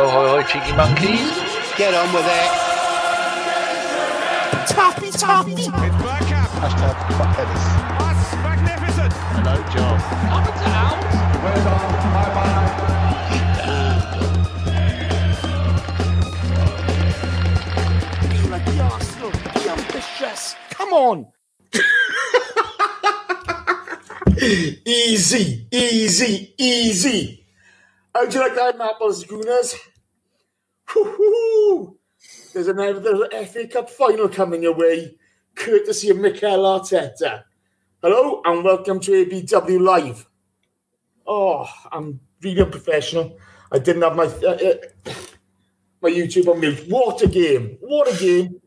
Oh, hi, hi, cheeky monkeys. Get on with it. Toppy, toppy. It's Bergkamp. Hashtag fuck Ellis. That's magnificent. Hello, John. Up and down. Well done. Bye bye. Be like the Arsenal. Be ambitious. Come on. Easy, easy, easy. How'd you like that, Apples Gooners? There's another FA Cup final coming your way, courtesy of Mikel Arteta. Hello, and welcome to ABW Live. Oh, I'm really unprofessional. I didn't have my uh, uh, my YouTube on mute. What a game! What a game!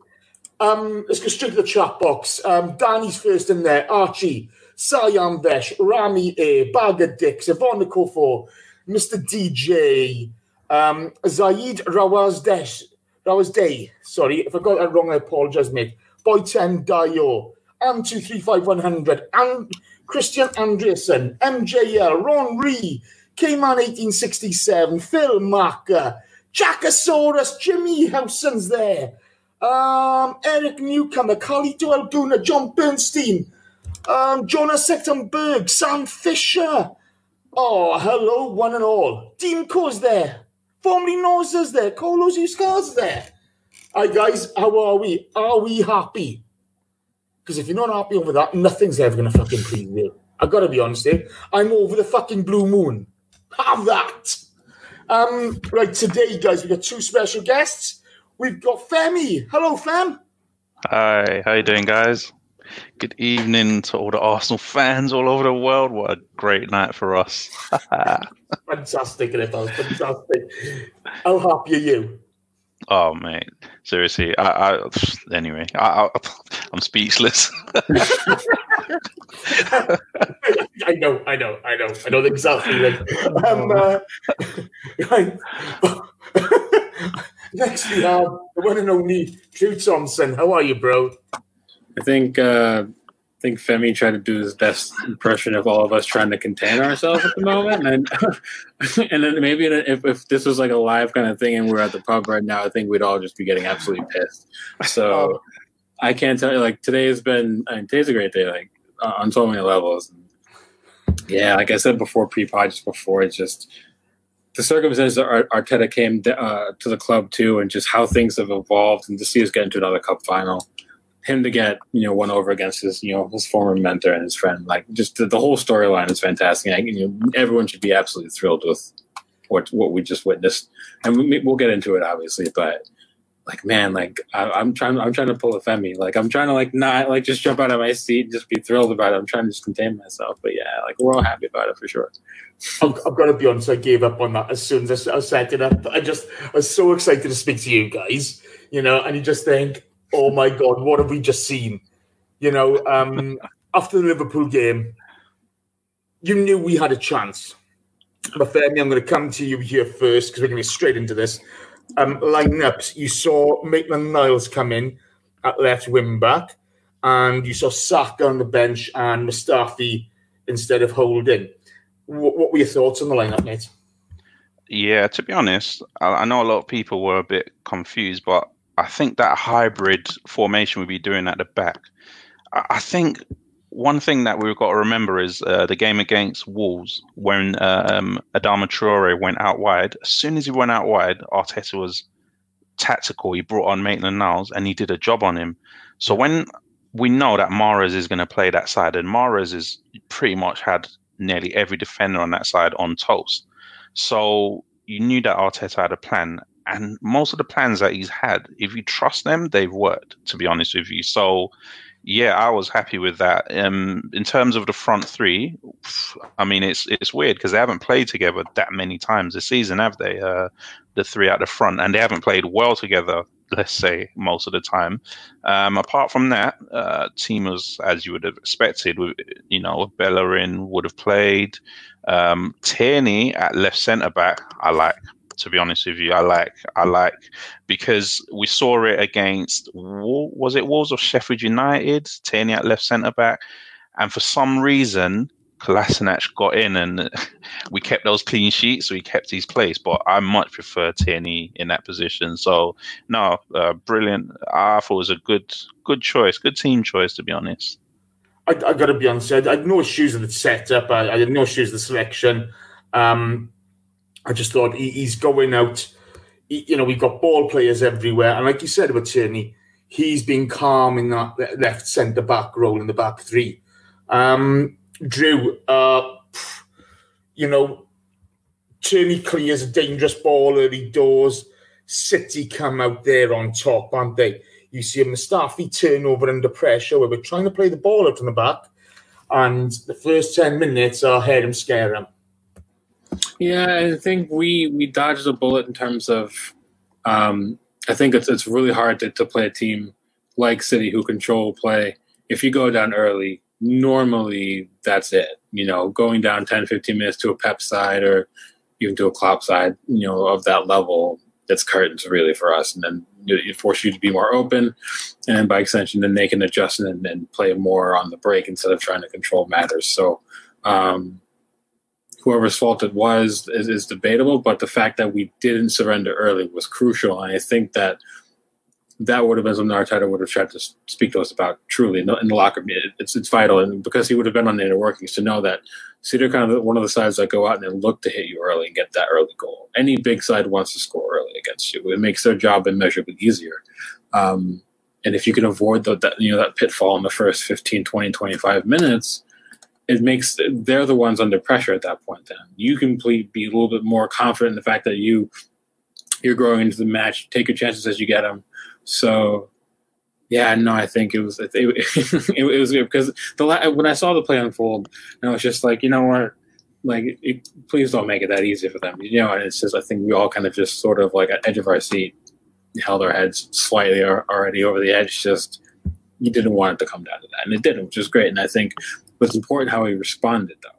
Um, let's go straight to the chat box. Um, Danny's first in there. Archie, Sayam Vesh, Rami A, Bagger Dix, Yvonne Kofo, Mr. DJ, um, Zaid Rawazdesh, Rawazday. Sorry, if I got that wrong, I apologize, mate. Boy 10 Dio, Am235100, and Christian Andreasen, MJL, Ron Ree, K-Man 1867, Phil Marker, Jackosaurus, Jimmy Howson's there. Um, Eric Newcomer, Carlito Alguna, John Bernstein, um, Jonas Sam Fisher. Oh, hello, one and all. Dean Co's there. Formerly Nozza's there. Colos Uscar's there. Hi, guys. How are we? Are we happy? Because if you're not happy over that, nothing's ever going to fucking please you. i got to be honest here. I'm over the fucking blue moon. Have that. Um, right, today, guys, we've got two special guests. We've got Femi. Hello, Fem. Hi, how you doing, guys? Good evening to all the Arsenal fans all over the world. What a great night for us. Fantastic, isn't it, pal? Fantastic. How happy are you? oh, mate, seriously. I, I anyway, I, I, I'm speechless. I know, I know, I know, I know the exact feeling. Um, uh, right. Next, we have the one and only Drew Thompson. How are you, bro? I think uh, I think Femi tried to do his best impression of all of us trying to contain ourselves at the moment, and and then maybe if, if this was like a live kind of thing and we are at the pub right now, I think we'd all just be getting absolutely pissed. So I can't tell you. Like today has been, I mean, today's a great day, like uh, on so many levels. Yeah, like I said before, pre-pod, just before, it's just the circumstances that Ar- Arteta came uh, to the club too, and just how things have evolved, and to see us get into another cup final, him to get you know one over against his you know his former mentor and his friend, like just the, the whole storyline is fantastic. And, you know, everyone should be absolutely thrilled with what what we just witnessed, and we, we'll get into it obviously, but. Like man, like I, I'm trying, I'm trying to pull a Femi. Like I'm trying to like not like just jump out of my seat, and just be thrilled about it. I'm trying to just contain myself, but yeah, like we're all happy about it for sure. I've got to be honest, I gave up on that as soon as I, I set it. I just I was so excited to speak to you guys, you know, and you just think, oh my God, what have we just seen? You know, um, after the Liverpool game, you knew we had a chance. But Femi, I'm going to come to you here first because we're going to get straight into this. Um, lineups, you saw Maitland Niles come in at left wing back, and you saw Saka on the bench and Mustafi instead of Holding. What, what were your thoughts on the lineup, mate? Yeah, to be honest, I, I know a lot of people were a bit confused, but I think that hybrid formation we'd be doing at the back. I, think one thing that we've got to remember is uh, the game against Wolves when um, Adama Traore went out wide. As soon as he went out wide, Arteta was tactical. He brought on Maitland Niles and he did a job on him. So when we know that Mahrez is going to play that side, and Mahrez is pretty much had nearly every defender on that side on toast. So you knew that Arteta had a plan, and most of the plans that he's had, if you trust them, they've worked. To be honest with you, so yeah, I was happy with that. Um, in terms of the front three, I mean, it's it's weird because they haven't played together that many times this season, have they? Uh, the three at the front, and they haven't played well together. Let's say most of the time. Um, apart from that, uh, team was as you would have expected. With you know, Bellerin would have played. Um, Tierney at left centre back, I like to be honest with you. I like, I like because we saw it against was it Wolves or Sheffield United, Tierney at left centre back, and for some reason Kolasinac got in and we kept those clean sheets, so he kept his place. But I much prefer Tierney in that position. So no, uh, brilliant. I thought it was a good good choice, good team choice to be honest. I, got to be honest. I, I had no issues with the setup. I, I had no issues with the selection. Um, I just thought he, he's going out. He, you know, we've got ball players everywhere, and like you said about Tierney, he's been calm in that left centre back role in the back three. Um, Drew, uh, you know, Tierney clears a dangerous ball early doors. City come out there on top, aren't they? You see a Mustafi turnover under pressure where we're trying to play the ball out from the back, and the first 10 minutes are head and scare them. Yeah, I think we we dodged a bullet in terms of. Um, I think it's it's really hard to, to play a team like City who control play. If you go down early, normally that's it. You know, going down 10, 15 minutes to a Pep side or even to a Klopp side, you know, of that level, that's curtains really for us. And then it forces you to be more open. And by extension, then they can adjust and, and play more on the break instead of trying to control matters. So, um, whoever's fault it was is, is, debatable, but the fact that we didn't surrender early was crucial. And I think that that would have been something Arteta would have tried to speak to us about truly in the, in the locker room. It's, it's vital. And because he would have been on the inner workings to know that they're kind of one of the sides that go out and look to hit you early and get that early goal. Any big side wants to score early against you. It makes their job immeasurably easier. Um, and if you can avoid the, that, you know, that pitfall in the first 15, 20, 25 minutes, it makes they're the ones under pressure at that point. Then you can be a little bit more confident in the fact that you you're growing into the match. Take your chances as you get them. So yeah, no, I think it was it, it, it was because the when I saw the play unfold, and I was just like, you know what, like, it, please don't make it that easy for them. You know, and it's just I think we all kind of just sort of like at edge of our seat held our heads slightly already over the edge. Just you didn't want it to come down to that, and it didn't, which is great. And I think it's important how he responded, though.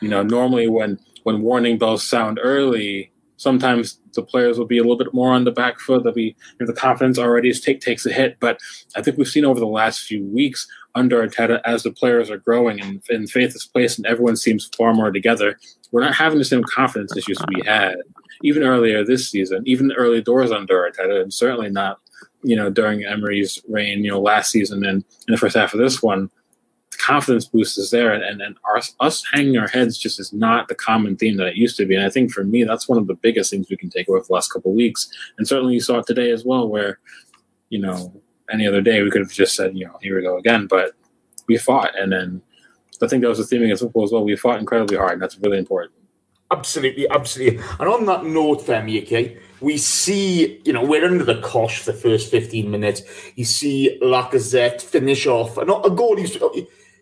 You know, normally when when warning bells sound early, sometimes the players will be a little bit more on the back foot. They'll be you know, the confidence already take, takes a hit. But I think we've seen over the last few weeks under Arteta as the players are growing and, and faith is placed and everyone seems far more together. We're not having the same confidence issues we had even earlier this season, even early doors under Arteta, and certainly not you know during Emery's reign. You know last season and in the first half of this one confidence boost is there, and, and, and our, us hanging our heads just is not the common theme that it used to be. And I think for me, that's one of the biggest things we can take away the last couple of weeks. And certainly you saw it today as well, where you know any other day we could have just said, you know, here we go again, but we fought, and then I think that was the theme against football as well. We fought incredibly hard, and that's really important. Absolutely, absolutely. And on that note, Femi, okay, we see, you know, we're under the cosh for the first 15 minutes. You see Lacazette finish off, and a goal. He's,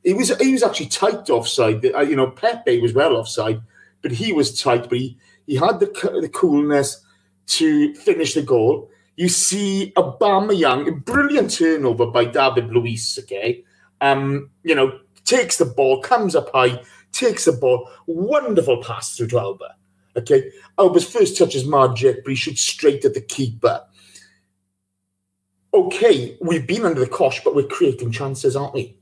he was he was actually tight offside. Uh, you know, Pepe was well offside, but he was tight. But he, he had the the coolness to finish the goal. You see Aubameyang, a brilliant turnover by David Luiz. Okay, um, you know, takes the ball, comes up high, takes the ball, wonderful pass through to Auba. Okay, Auba's first touch is magic, but he shoots straight at the keeper. Okay, we've been under the cosh, but we're creating chances, aren't we?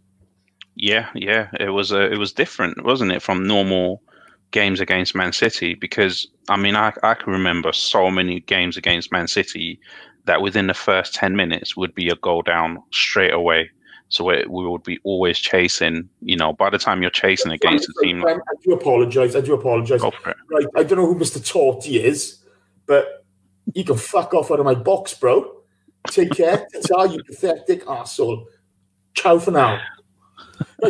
Yeah, yeah, it was a, it was different, wasn't it, from normal games against Man City? Because I mean, I I can remember so many games against Man City that within the first ten minutes would be a goal down straight away. So we, we would be always chasing. You know, by the time you're chasing against a team, I do apologise. I do apologise. Right, I don't know who Mister Torty is, but you can fuck off out of my box, bro. Take care. Tata, you pathetic asshole. Ciao for now.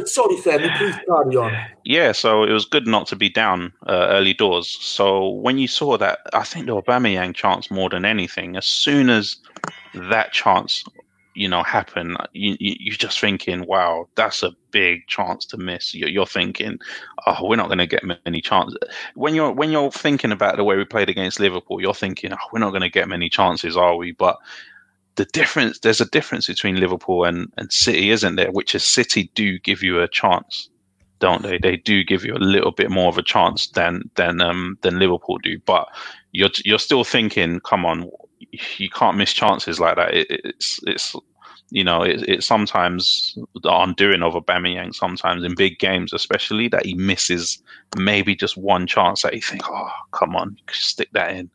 Sorry, Femi, please carry on. Yeah, so it was good not to be down uh, early doors. So when you saw that, I think the Aubameyang chance more than anything. As soon as that chance, you know, happened, you, you, are just thinking, "Wow, that's a big chance to miss." You're, you're thinking, "Oh, we're not going to get many chances." When you're when you're thinking about the way we played against Liverpool, you're thinking, "Oh, we're not going to get many chances, are we?" But the difference there's a difference between Liverpool and, and City, isn't there? Which is City do give you a chance, don't they? They do give you a little bit more of a chance than than um than Liverpool do. But you're you're still thinking, come on, you can't miss chances like that. It, it's it's you know, it, it's sometimes the undoing of Aubameyang. Sometimes in big games, especially that he misses maybe just one chance that you think, oh, come on, stick that in.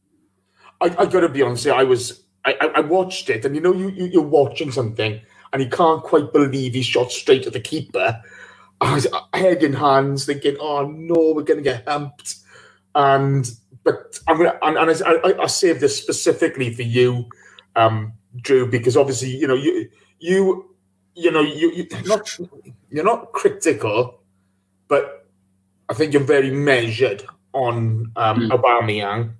I, I got to be honest. I was I, I watched it, and you know, you, you you're watching something, and you can't quite believe he shot straight at the keeper. I was head in hands, thinking, "Oh no, we're going to get humped." And but I'm gonna and, and I, I, I saved this specifically for you, um, Drew, because obviously you know you you you know you you not you're not critical, but I think you're very measured on um, Mm. Aubameyang,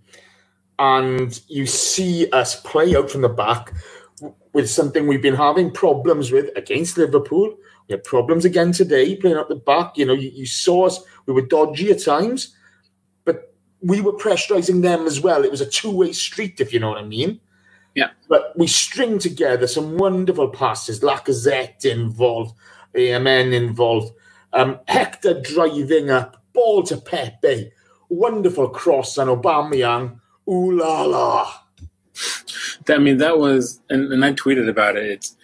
and you see us play out from the back with something we've been having problems with against Liverpool. We had problems again today playing out the back. You know, you, you saw us; we were dodgy at times, but we were pressurizing them as well. It was a two-way street, if you know what I mean. Yeah. But we string together some wonderful passes. Lacazette involved, AMN involved, um, Hector driving up, ball to Pepe, wonderful cross and Aubameyang. Ooh la la! I mean, that was, and, and I tweeted about it. It's,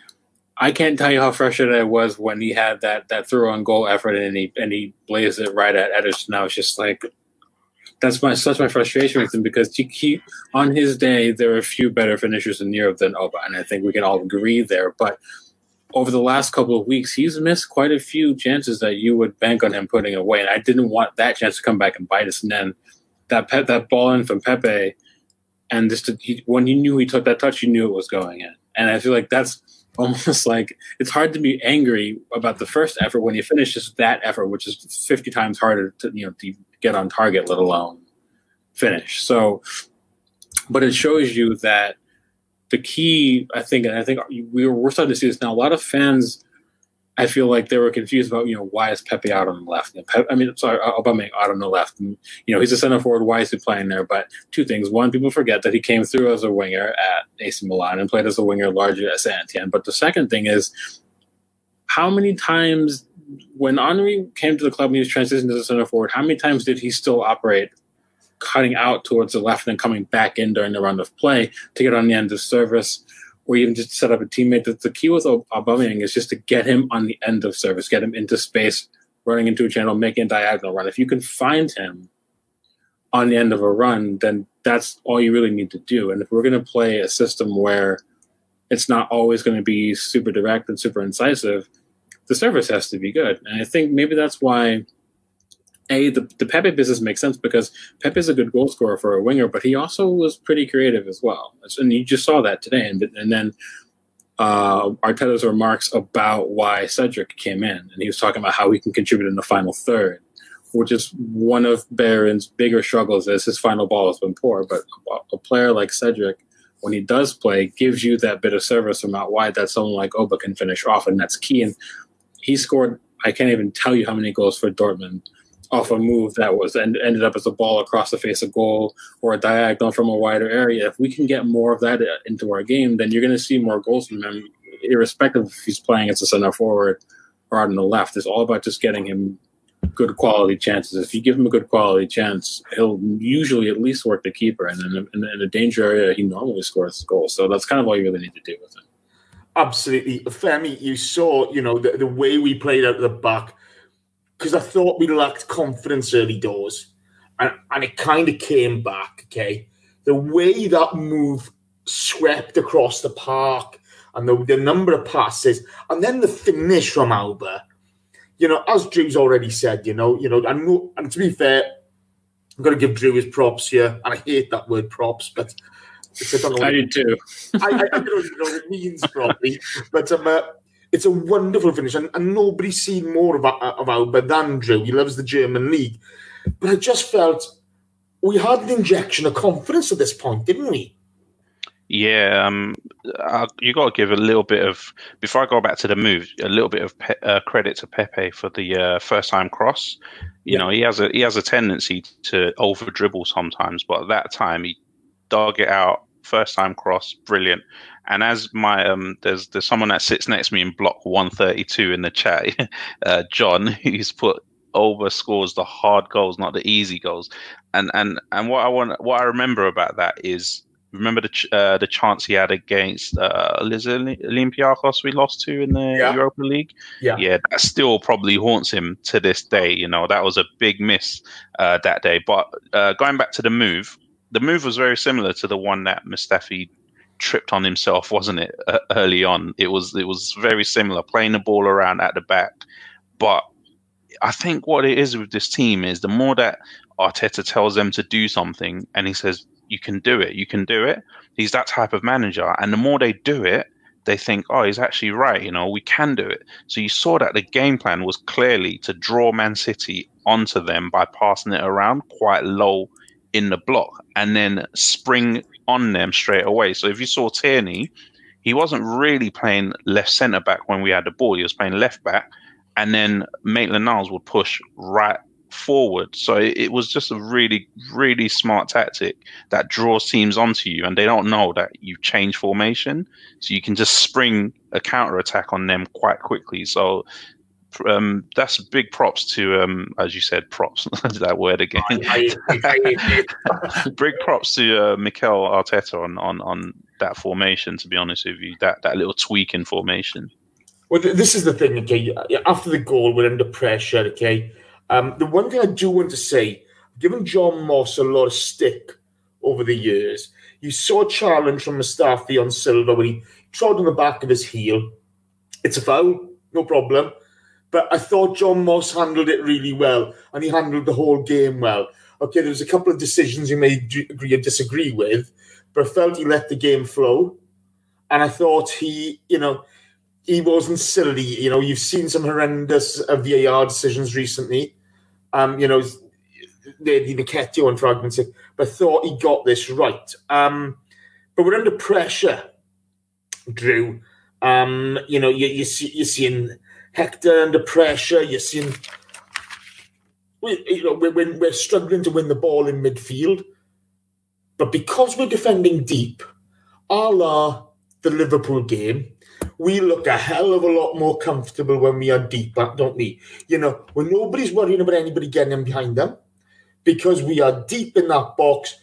I can't tell you how frustrated I was when he had that that throw on goal effort and he and he blazed it right at Ederson. I was just like, that's my such my frustration with him because he, he on his day there are a few better finishers in Europe than Oba, and I think we can all agree there. But over the last couple of weeks, he's missed quite a few chances that you would bank on him putting away, and I didn't want that chance to come back and bite us. And then that pe- that ball in from Pepe, and just to, he, when he knew he took that touch, you knew it was going in. And I feel like that's almost like it's hard to be angry about the first effort when you finish just that effort, which is fifty times harder to you know to get on target, let alone finish. So, but it shows you that the key, I think, and I think we were, we're starting to see this now. A lot of fans, I feel like they were confused about, you know, why is Pepe out on the left? You know, Pe- I mean, sorry, Aubameyang out on the left. And, you know, he's a center forward. Why is he playing there? But two things: one, people forget that he came through as a winger at AC Milan and played as a winger largely at Saint Etienne. But the second thing is, how many times when Henry came to the club and he was transitioned to the center forward, how many times did he still operate cutting out towards the left and coming back in during the run of play to get on the end of service or even just set up a teammate? The, the key with Aubameyang is just to get him on the end of service, get him into space, running into a channel, making a diagonal run. If you can find him on the end of a run, then that's all you really need to do. And if we're going to play a system where it's not always going to be super direct and super incisive, the service has to be good. And I think maybe that's why a the, the Pepe business makes sense because Pepe is a good goal scorer for a winger, but he also was pretty creative as well. And you just saw that today. And, and then uh, Arteta's remarks about why Cedric came in, and he was talking about how he can contribute in the final third, which is one of Bellerin's bigger struggles. Is his final ball has been poor, but a player like Cedric when he does play, gives you that bit of service from out wide that someone like Oba can finish off, and that's key. And he scored, I can't even tell you how many goals for Dortmund off a move that was and ended up as a ball across the face of goal or a diagonal from a wider area. If we can get more of that uh, into our game, then you're going to see more goals from him, irrespective if he's playing as a center forward or on the left. It's all about just getting him good quality chances. If you give him a good quality chance, he'll usually at least work the keeper, and in, in, in a danger area, he normally scores goals. So that's kind of all you really need to do with him. Absolutely, Femi. You saw, you know, the, the way we played out the back because I thought we lacked confidence early doors, and and it kind of came back. Okay, the way that move swept across the park and the, the number of passes, and then the finish from Auba you know, as Drew's already said, you know, you know, and, and to be fair, I'm going to give Drew his props here, and I hate that word props, but I don't know. I do too. I, I, I, don't even know what it means properly, but um, uh, it's a wonderful finish, and, and nobody's seen more of, of Auba than Drew. He loves the German league, but I just felt we had an injection of confidence at this point, didn't we? Yeah, um, you got to give a little bit of before I go back to the move, a little bit of pe- uh, credit to Pepe for the uh, first time cross. You yeah. know, he has a he has a tendency to over dribble sometimes, but at that time he dug it out. First time cross, brilliant. And as my um, there's there's someone that sits next to me in block 132 in the chat, uh, John, who's put over scores the hard goals, not the easy goals. And and and what I want, what I remember about that is remember the ch- uh, the chance he had against uh, Olympiacos we lost to in the Yeah. Europa League. Yeah. yeah, that still probably haunts him to this day. You know, that was a big miss uh, that day. But uh, going back to the move, the move was very similar to the one that Mustafi tripped on himself, wasn't it? Uh, early on, it was it was very similar, playing the ball around at the back. But I think what it is with this team is the more that Arteta tells them to do something, and he says you can do it, you can do it. He's that type of manager, and the more they do it, they think, oh, he's actually right. You know, we can do it. So you saw that the game plan was clearly to draw Man City onto them by passing it around quite low in the block, and then spring on them straight away. So if you saw Tierney, he wasn't really playing left centre back when we had the ball. He was playing left back, and then Maitland Niles would push right forward. So it, was just a really, really smart tactic that draws teams onto you, and they don't know that you change formation, so you can just spring a counter attack on them quite quickly. So. Um, that's big props to, um, as you said, props. that word again. I, I, I, big props to uh, Mikel Arteta on, on on that formation. To be honest with you, that that little tweak in formation. Well, th- this is the thing, okay? After the goal, we're under pressure, okay? Um, the one thing I do want to say, given John Moss a lot of stick over the years, you saw a challenge from Mustafi on Silva when he trod on the back of his heel. It's a foul, no problem. But I thought John Moss handled it really well, and he handled the whole game well. Okay, there was a couple of decisions you may agree or disagree with, but I felt he let the game flow. And I thought he, you know, he wasn't silly. You know, you've seen some horrendous uh, VAR decisions recently. Um, you know, the Nketiah and fragments, but I thought he got this right. Um, but we're under pressure, Drew. Um, you know, you, you see, you're seeing Hector under pressure. You're seeing, we, you know, we're, we're struggling to win the ball in midfield, but because we're defending deep, a la the Liverpool game, we look a hell of a lot more comfortable when we are deep, don't we? You know, when nobody's worrying about anybody getting in behind them, because we are deep in that box.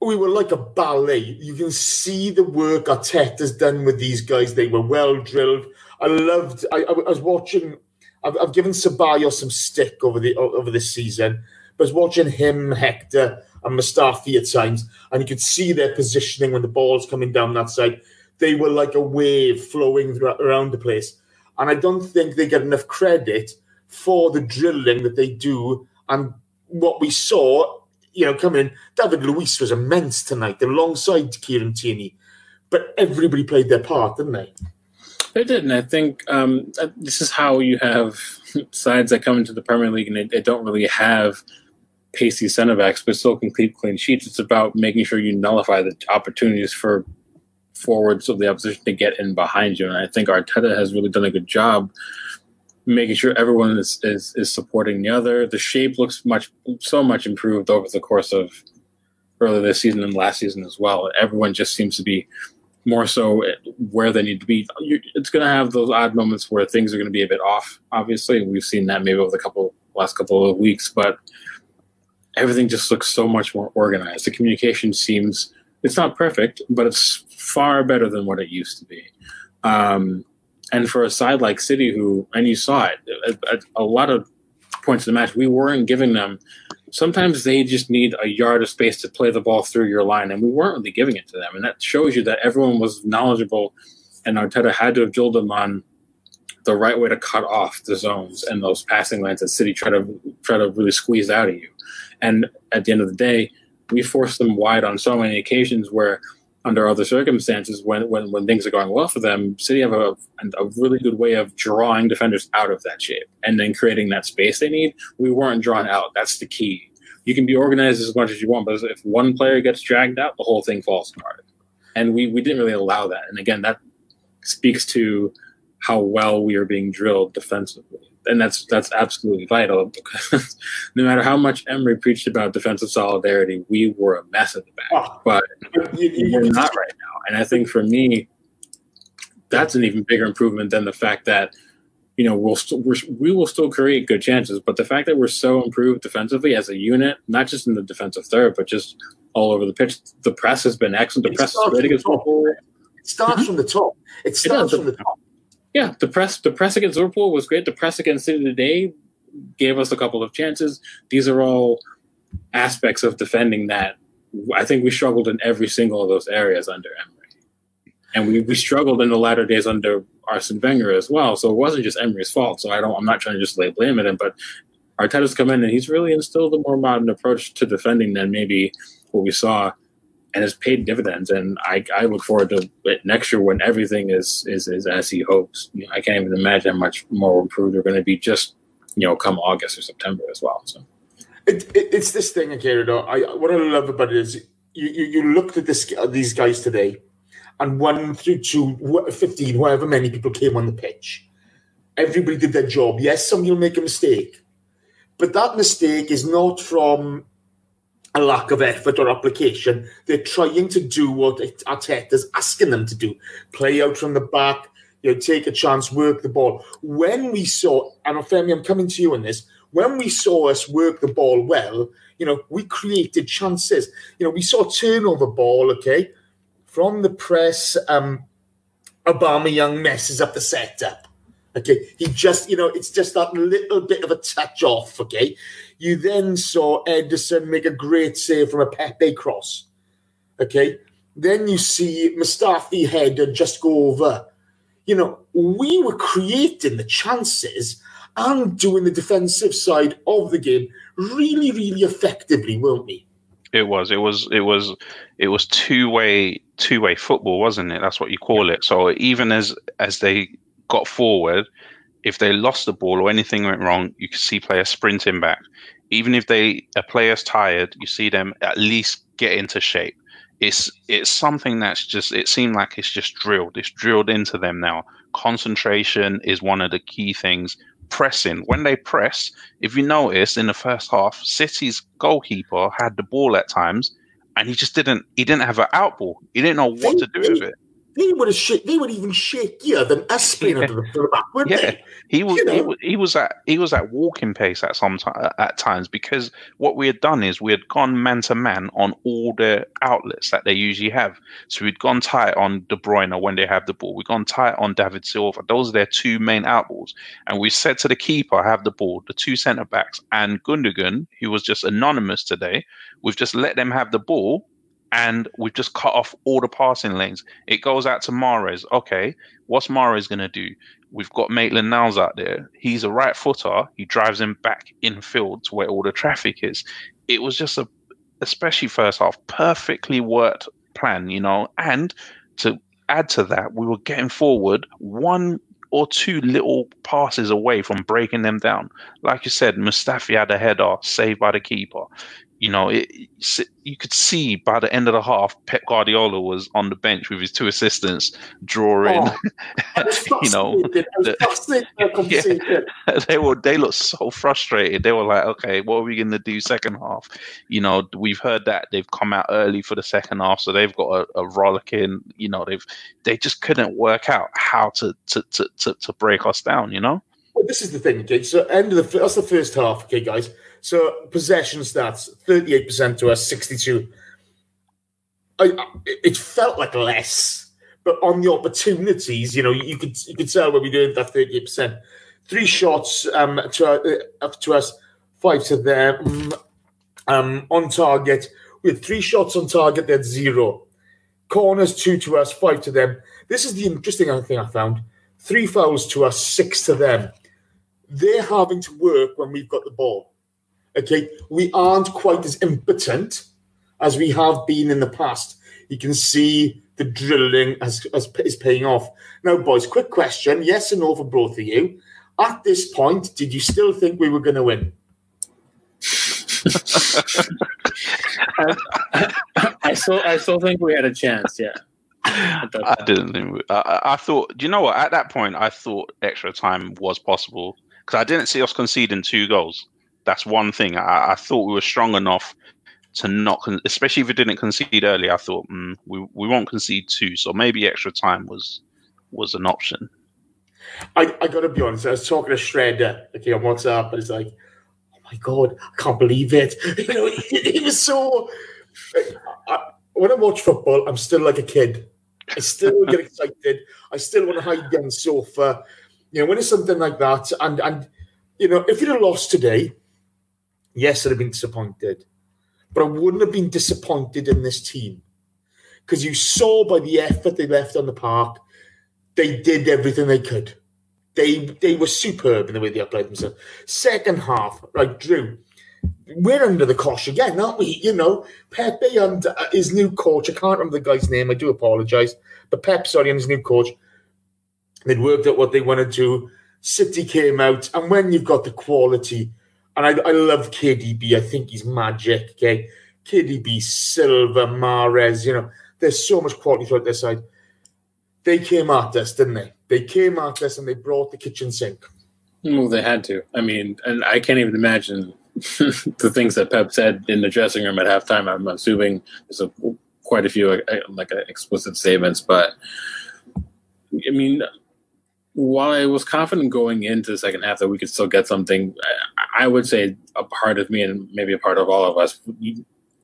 We were like a ballet. You can see the work Arteta's done with these guys. They were well drilled. I loved. I, I was watching. I've, I've given Ceballos some stick over the over this season, but I was watching him, Hector, and Mustafi at times, and you could see their positioning when the ball's coming down that side they were like a wave flowing around the place. And I don't think they get enough credit for the drilling that they do and what we saw, you know, coming in. David Luiz was immense tonight alongside Kieran Tierney. But everybody played their part, didn't they? They did, and I think um, this is how you have sides that come into the Premier League and they, they don't really have pacey centre backs, but still can keep clean sheets. It's about making sure you nullify the opportunities for forwards of the opposition to get in behind you. And I think Arteta has really done a good job making sure everyone is, is, is supporting the other. The shape looks much so much improved over the course of earlier this season and last season as well. Everyone just seems to be more so where they need to be. It's going to have those odd moments where things are going to be a bit off. Obviously, we've seen that maybe over the couple last couple of weeks, but everything just looks so much more organized. The communication seems it's not perfect, but it's far better than what it used to be. Um, and for a side like City, who and you saw it at a lot of points in the match, we weren't giving them. Sometimes they just need a yard of space to play the ball through your line, and we weren't really giving it to them. And that shows you that everyone was knowledgeable, and Arteta had to have drilled them on the right way to cut off the zones and those passing lanes that City try to try to really squeeze out of you. And at the end of the day, we forced them wide on so many occasions where under other circumstances when, when, when things are going well for them, City have a, a really good way of drawing defenders out of that shape and then creating that space they need. We weren't drawn out. That's the key. You can be organized as much as you want, but if one player gets dragged out, the whole thing falls apart. And we, we didn't really allow that. And again, that speaks to how well we are being drilled defensively. And that's that's absolutely vital because no matter how much Emery preached about defensive solidarity, we were a mess at the back. Oh, but we're not right now. And I think for me, that's an even bigger improvement than the fact that you know we'll st- we're, we will still create good chances, but the fact that we're so improved defensively as a unit, not just in the defensive third, but just all over the pitch. The press has been excellent. The It press is starts from mm-hmm. the top. It starts from the top. It starts does. from the top. Yeah, the press the press against Liverpool was great. The press against City today gave us a couple of chances. These are all aspects of defending that I think we struggled in every single of those areas under Emery. And we, we struggled in the latter days under Arsene Wenger as well. So it wasn't just Emery's fault. So I don't I'm not trying to just lay blame at him, but Arteta's come in and he's really instilled a more modern approach to defending than maybe what we saw and has paid dividends. And I, I look forward to it next year when everything is is, is as he hopes. You know, I can't even imagine how much more improved we're going to be just you know come August or September as well. So It, it, it's this thing again. Know, I what I love about it is you, you, you looked at this at these guys today, and one through wh- fifteen, however many people came on the pitch, everybody did their job. Yes, some you'll make a mistake, but that mistake is not from a lack of effort or application. They're trying to do what Arteta's asking them to do: play out from the back, you know, take a chance, work the ball. When we saw, and Femi, I'm coming to you on this. When we saw us work the ball well, you know, we created chances. You know, we saw turnover ball, okay, from the press. Um, Aubameyang messes up the setup. Okay, he just, you know, it's just that little bit of a touch off. Okay, you then saw Ederson make a great save from a Pepe cross. Okay, then you see Mustafi header just go over. You know, we were creating the chances and doing the defensive side of the game really, really effectively, weren't we? It was. It was. It was. It was two way two way football, wasn't it? That's what you call it. So even as as they got forward, if they lost the ball or anything went wrong, you could see players sprinting back. Even if they a player's tired, you see them at least get into shape. It's it's something that's just it seemed like it's just drilled. It's drilled into them now. Concentration is one of the key things. Pressing. When they press, if you notice in the first half, City's goalkeeper had the ball at times and he just didn't he didn't have an out ball. He didn't know what to do with it. They would have shake, they would even shakier than us playing Yeah. under the, the back, wouldn't Yeah, they? he was, You he was he was at he was at walking pace at some ti- at times because what we had done is we had gone man to man on all the outlets that they usually have. So we'd gone tight on De Bruyne when they have the ball. We'd gone tight on David Silva. Those are their two main out balls. And we said to the keeper, have the ball, the two centre backs and Gundogan, who was just anonymous today. We've just let them have the ball. And we've just cut off all the passing lanes. It goes out to Mahrez. Okay, what's Mahrez going to do? We've got Maitland Niles out there. He's a right footer. He drives him back infield to where all the traffic is. It was just a, especially first half, perfectly worked plan, you know. And to add to that, we were getting forward one or two little passes away from breaking them down. Like you said, Mustafi had a header saved by the keeper. You know, it, you could see by the end of the half, Pep Guardiola was on the bench with his two assistants drawing. Oh, You know, fascinated. I was the- fascinated by that conversation. they were they looked so frustrated. They were like, okay, what are we going to do second half? You know, we've heard that they've come out early for the second half, so they've got a, a rollicking. You know, they've they just couldn't work out how to to to to, to break us down. You know, Well, this is the thing, okay? So, end of the that's the first half, okay, guys. So, possession stats: thirty-eight percent to us, sixty-two. I, I, it felt like less, but on the opportunities, you know, you could you could tell when we doing that thirty-eight percent. Three shots um, to uh, to us, five to them. Um, on target, we had three shots on target. They had zero. Corners two to us, five to them. This is the interesting thing I found: three fouls to us, six to them they're having to work when we've got the ball. Okay, we aren't quite as impotent as we have been in the past. You can see the drilling as, as is paying off. Now, boys, quick question: yes and no for both of you. At this point, did you still think we were going to win? I still I still think we had a chance. Yeah. I didn't think. We, I, I- I thought. Do you know what? At that point, I thought extra time was possible because I didn't see us conceding two goals. That's one thing. I, I thought we were strong enough to not, con- especially if we didn't concede early. I thought mm, we we won't concede two, so maybe extra time was was an option. I, I got to be honest. I was talking to Shredder, okay, on WhatsApp, and it's like, oh my god, I can't believe it. You know, he, he was so I, when I watch football, I'm still like a kid. I still get excited. I still want to hide behind the sofa. You know, when it's something like that, and and you know, if you'd have lost today, yes, I'd have been disappointed, but I wouldn't have been disappointed in this team because you saw by the effort they left on the park, they did everything they could. They they were superb in the way they applied themselves. Second half, right, Drew, we're under the cosh again, aren't we? You know, Pepe and uh, his new coach, I can't remember the guy's name, I do apologise, but Pep, sorry, and his new coach, they'd worked out what they want to. City came out, and when you've got the quality, and I, I love KDB, I think he's magic, okay? KDB, Silva, Mahrez, you know, there's so much quality throughout their side. They came at us, didn't they? They came at us and they brought the kitchen sink. Well, they had to. I mean, and I can't even imagine the things that Pep said in the dressing room at halftime. I'm assuming there's a, quite a few uh, like uh, explicit statements, but I mean, while I was confident going into the second half that we could still get something, I, would say a part of me and maybe a part of all of us,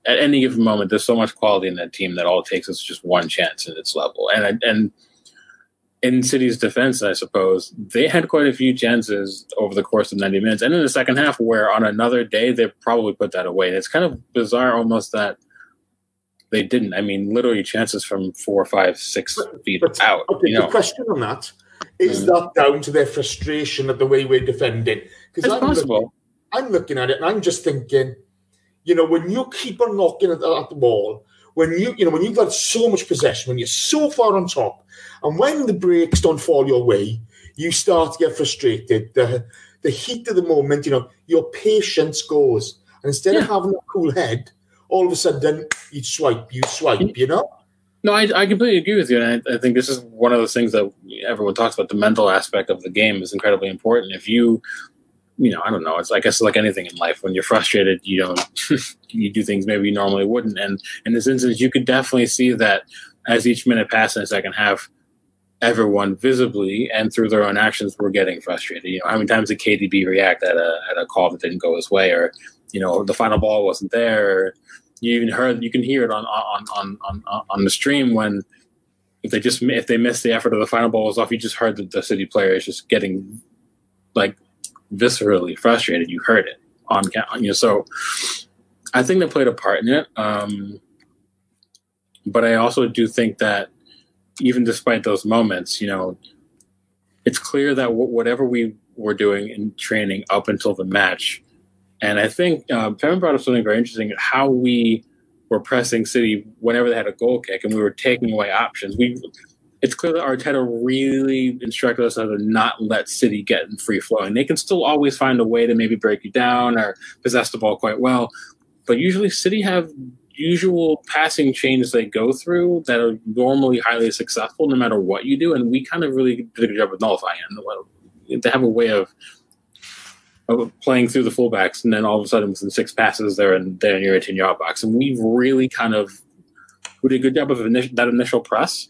at any given moment, there's so much quality in that team that all it takes is just one chance at its level. And and in City's defense, I suppose they had quite a few chances over the course of 90 minutes, and in the second half, where on another day they probably put that away. And it's kind of bizarre, almost that they didn't. I mean, literally chances from four, five, six feet but, out. Okay, you know? the question on that is mm. that down to their frustration at the way we're defending? Because I'm possible. Looking, I'm looking at it and I'm just thinking you know, when you keep on knocking at, at the ball, when you, you know, when you've got so much possession, when you're so far on top, and when the breaks don't fall your way, you start to get frustrated. The the heat of the moment, you know, your patience goes. And instead yeah. of having a cool head, all of a sudden you swipe, you swipe, you know? No, I, I completely agree with you. And I, I, think this is one of those things that everyone talks about. The mental aspect of the game is incredibly important. If you you know, I don't know. It's I guess like anything in life. When you're frustrated, you don't you do things maybe you normally wouldn't. And in this instance, you could definitely see that as each minute passed in the second half, everyone visibly and through their own actions were getting frustrated. You know, how many times did KDB react at a at a call that didn't go his way, or you know, the final ball wasn't there. Or you even heard you can hear it on on on on on the stream when if they just if they missed the effort of the final ball was off, you just heard the, the city players just getting like viscerally frustrated. You heard it on you know. So I think they played a part in it. Um, but I also do think that even despite those moments, you know, it's clear that w- whatever we were doing in training up until the match, and I think uh, Kevin brought up something very interesting: how we were pressing City whenever they had a goal kick, and we were taking away options. We it's clear that Arteta really instructed us how to not let City get in free flowing. They can still always find a way to maybe break you down or possess the ball quite well, but usually City have usual passing chains they go through that are normally highly successful no matter what you do, and we kind of really did a good job of nullifying it. They have a way of playing through the fullbacks, and then all of a sudden, within six passes, they're in they're in your 18 yard box, and we've really kind of we did a good job of initial, that initial press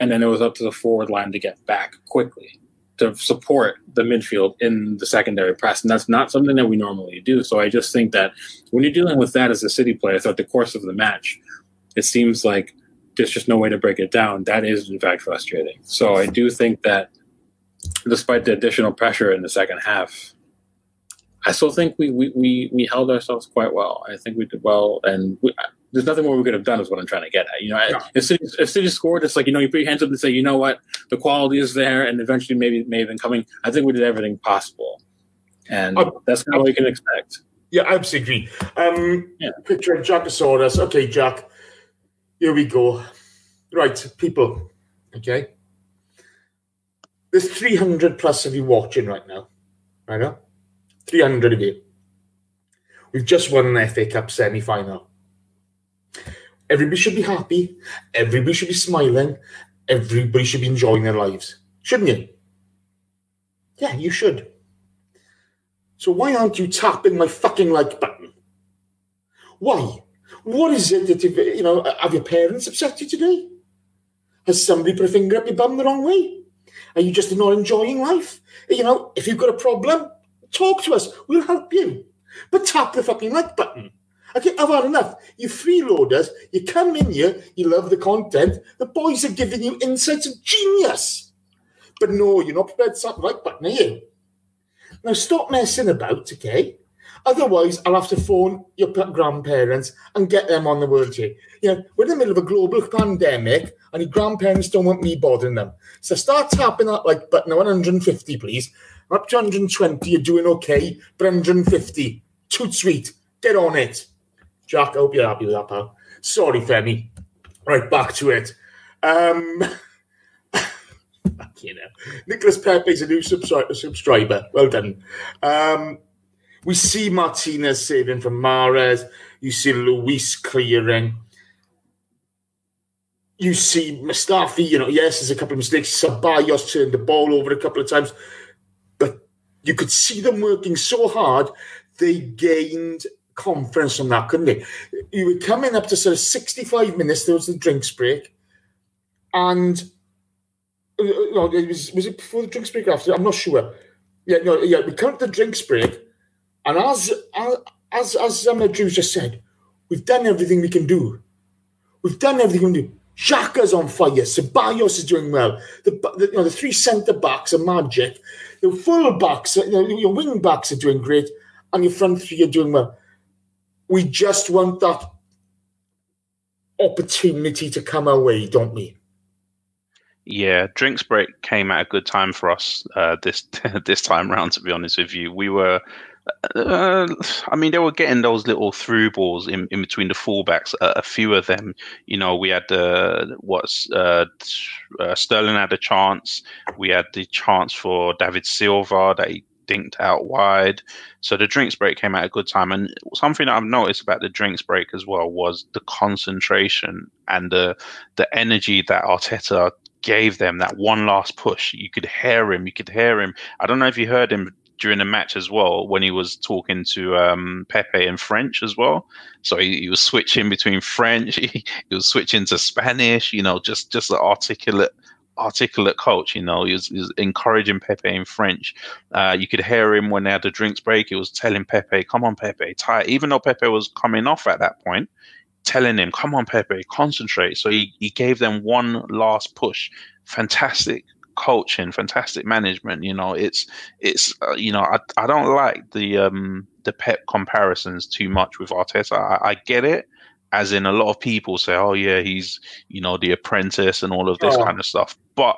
and then it was up to the forward line to get back quickly to support the midfield in the secondary press. And that's not something that we normally do. So I just think that when you're dealing with that as a City player throughout the course of the match, it seems like there's just no way to break it down. That is, in fact, frustrating. So I do think that despite the additional pressure in the second half, I still think we, we, we, we held ourselves quite well. I think we did well. And we, there's nothing more we could have done is what I'm trying to get at. You know, yeah. if, City, if City scored, it's like, you know, you put your hands up and say, you know what, the quality is there and eventually maybe may have been coming. I think we did everything possible. And uh, that's kind of what you can expect. Yeah, I absolutely agree. Um, yeah. Picture Jackosaurus. Okay, Jack, here we go. Right, people, okay? There's 300 plus of you watching right now. Right now? 300 of you. We've just won an FA Cup semi final Everybody should be happy. Everybody should be smiling. Everybody should be enjoying their lives. Shouldn't you? Yeah, you should. So why aren't you tapping my fucking like button? Why? What is it that, you know, have your parents upset you today? Has somebody put a finger up your bum the wrong way? Are you just not enjoying life? You know, if you've got a problem, talk to us. We'll help you. But tap the fucking like button. Okay, I've had enough. You freeloaders, you come in here, you love the content. The boys are giving you insights of genius. But no, you're not prepared to start right button, are you? Now stop messing about, okay? Otherwise, I'll have to phone your grandparents and get them on the here. You know, we're in the middle of a global pandemic and your grandparents don't want me bothering them. So start tapping that like button at 150, please. Up to 120, you're doing okay, but 150, too sweet. Get on it. Jack, I hope you're happy with that, pal. Sorry, Femi. Right, back to it. Um, you know, Nicholas Pepe's a new subscri- subscriber. Well done. Um, we see Martinez saving from Mahrez. You see Luiz clearing. You see Mustafi, you know, yes, there's a couple of mistakes. Ceballos turned the ball over a couple of times. But you could see them working so hard, they gained confidence from that, couldn't they? You were coming up to sort of 65 minutes, there was the drinks break. And uh, no, it was, was it before the drinks break after? I'm not sure. Yeah, no, yeah, we come to the drinks break. And as as as Drew just said, we've done everything we can do. We've done everything we can do. Xhaka's on fire. Ceballos is doing well. The, the you know the three centre backs are magic. The full backs, you know, your wing backs are doing great, and your front three are doing well. We just want that opportunity to come our way, don't we? Yeah, drinks break came at a good time for us uh, this this time round. To be honest with you, we were. Uh, I mean, they were getting those little through balls in, in between the fullbacks. Uh, a few of them, you know, we had the what's uh, uh, Sterling had a chance. We had the chance for David Silva that he dinked out wide. So the drinks break came at a good time. And something that I've noticed about the drinks break as well was the concentration and the the energy that Arteta gave them that one last push. You could hear him. You could hear him. I don't know if you heard him during the match as well when he was talking to um, Pepe in French as well. So he, he was switching between French. He, he, was switching to Spanish. You know, just just an articulate articulate coach. You know, he was, he was encouraging Pepe in French. Uh, you could hear him when they had the drinks break. He was telling Pepe, "Come on, Pepe, tight." Even though Pepe was coming off at that point, telling him, "Come on, Pepe, concentrate." So he, he gave them one last push. Fantastic coaching, fantastic management. You know, it's it's uh, you know I, I don't like the um the Pep comparisons too much with Arteta. I, I get it, as in a lot of people say, "Oh yeah, he's you know the apprentice and all of this Oh. kind of stuff," but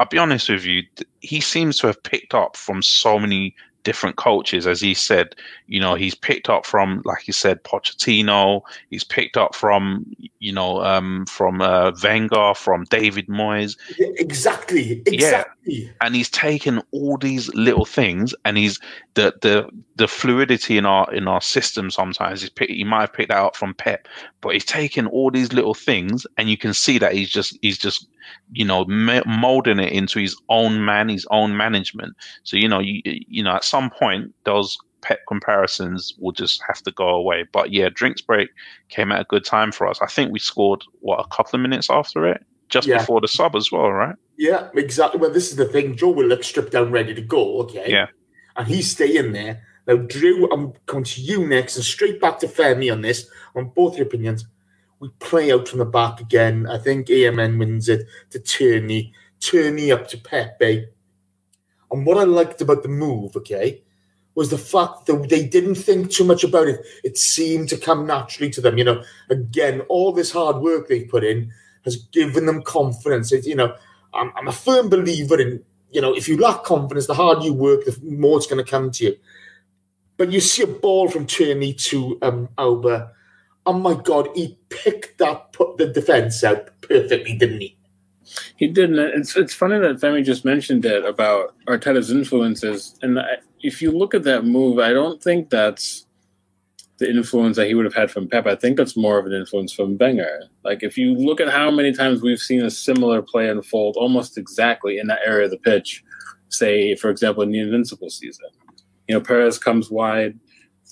I'll be honest with you, he seems to have picked up from so many different coaches. As he said, you know, he's picked up from, like you said, Pochettino. He's picked up from, you know, um, from uh, Wenger, from David Moyes, Yeah, exactly. Exactly. and he's taken all these little things, and he's the the the fluidity in our in our system. Sometimes he's pick, he might have picked that up from Pep, but he's taken all these little things, and you can see that he's just he's just you know molding it into his own man, his own management. So you know, you you know, at some point those Pep comparisons will just have to go away. But yeah, drinks break came at a good time for us. I think we scored what a couple of minutes after it, just Yeah. before the sub as well, right? Yeah, exactly. Well, this is the thing. Joe Willock stripped down, ready to go. Okay. Yeah. And he's staying there. Now, Drew, I'm coming to you next and straight back to Femi on this, on both your opinions. We play out from the back again. I think AMN wins it to Tierney. Tierney up to Pepe. And what I liked about the move, okay, was the fact that they didn't think too much about it. It seemed to come naturally to them. You know, again, all this hard work they've put in has given them confidence. It, you know, I'm, I'm a firm believer in, you know, if you lack confidence, the harder you work, the more it's going to come to you. But you see a ball from Tierney to um, Auba. Oh my God, he picked that put the defense out perfectly, didn't he? He didn't. It's it's funny that Femi just mentioned it about Arteta's influences, and I, if you look at that move, I don't think that's the influence that he would have had from Pep. I think that's more of an influence from Wenger. Like if you look at how many times we've seen a similar play unfold, almost exactly in that area of the pitch. Say, for example, in the Invincible season, you know, Pires comes wide.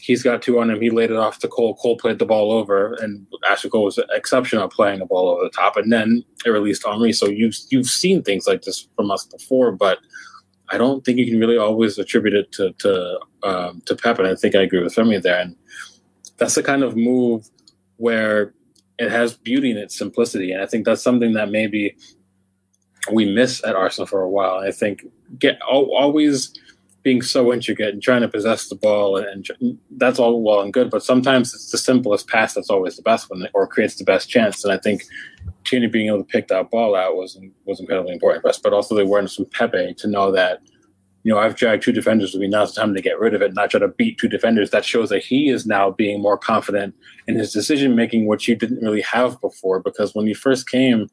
He's got two on him. He laid it off to Cole. Cole played the ball over, and Ashley Cole was exceptional playing the ball over the top. And then it released Henry. So you've you've seen things like this from us before, but I don't think you can really always attribute it to to um, to Pep. And I think I agree with Femi there. And that's the kind of move where it has beauty in its simplicity, and I think that's something that maybe we miss at Arsenal for a while. I think get always being so intricate and trying to possess the ball and, and, that's all well and good but sometimes it's the simplest pass that's always the best one or creates the best chance and i think Tierney being able to pick that ball out was was incredibly important for us but also the awareness from pepe to know that you know i've dragged two defenders with me now's the time to get rid of it not try to beat two defenders that shows that he is now being more confident in his decision making which he didn't really have before because when he first came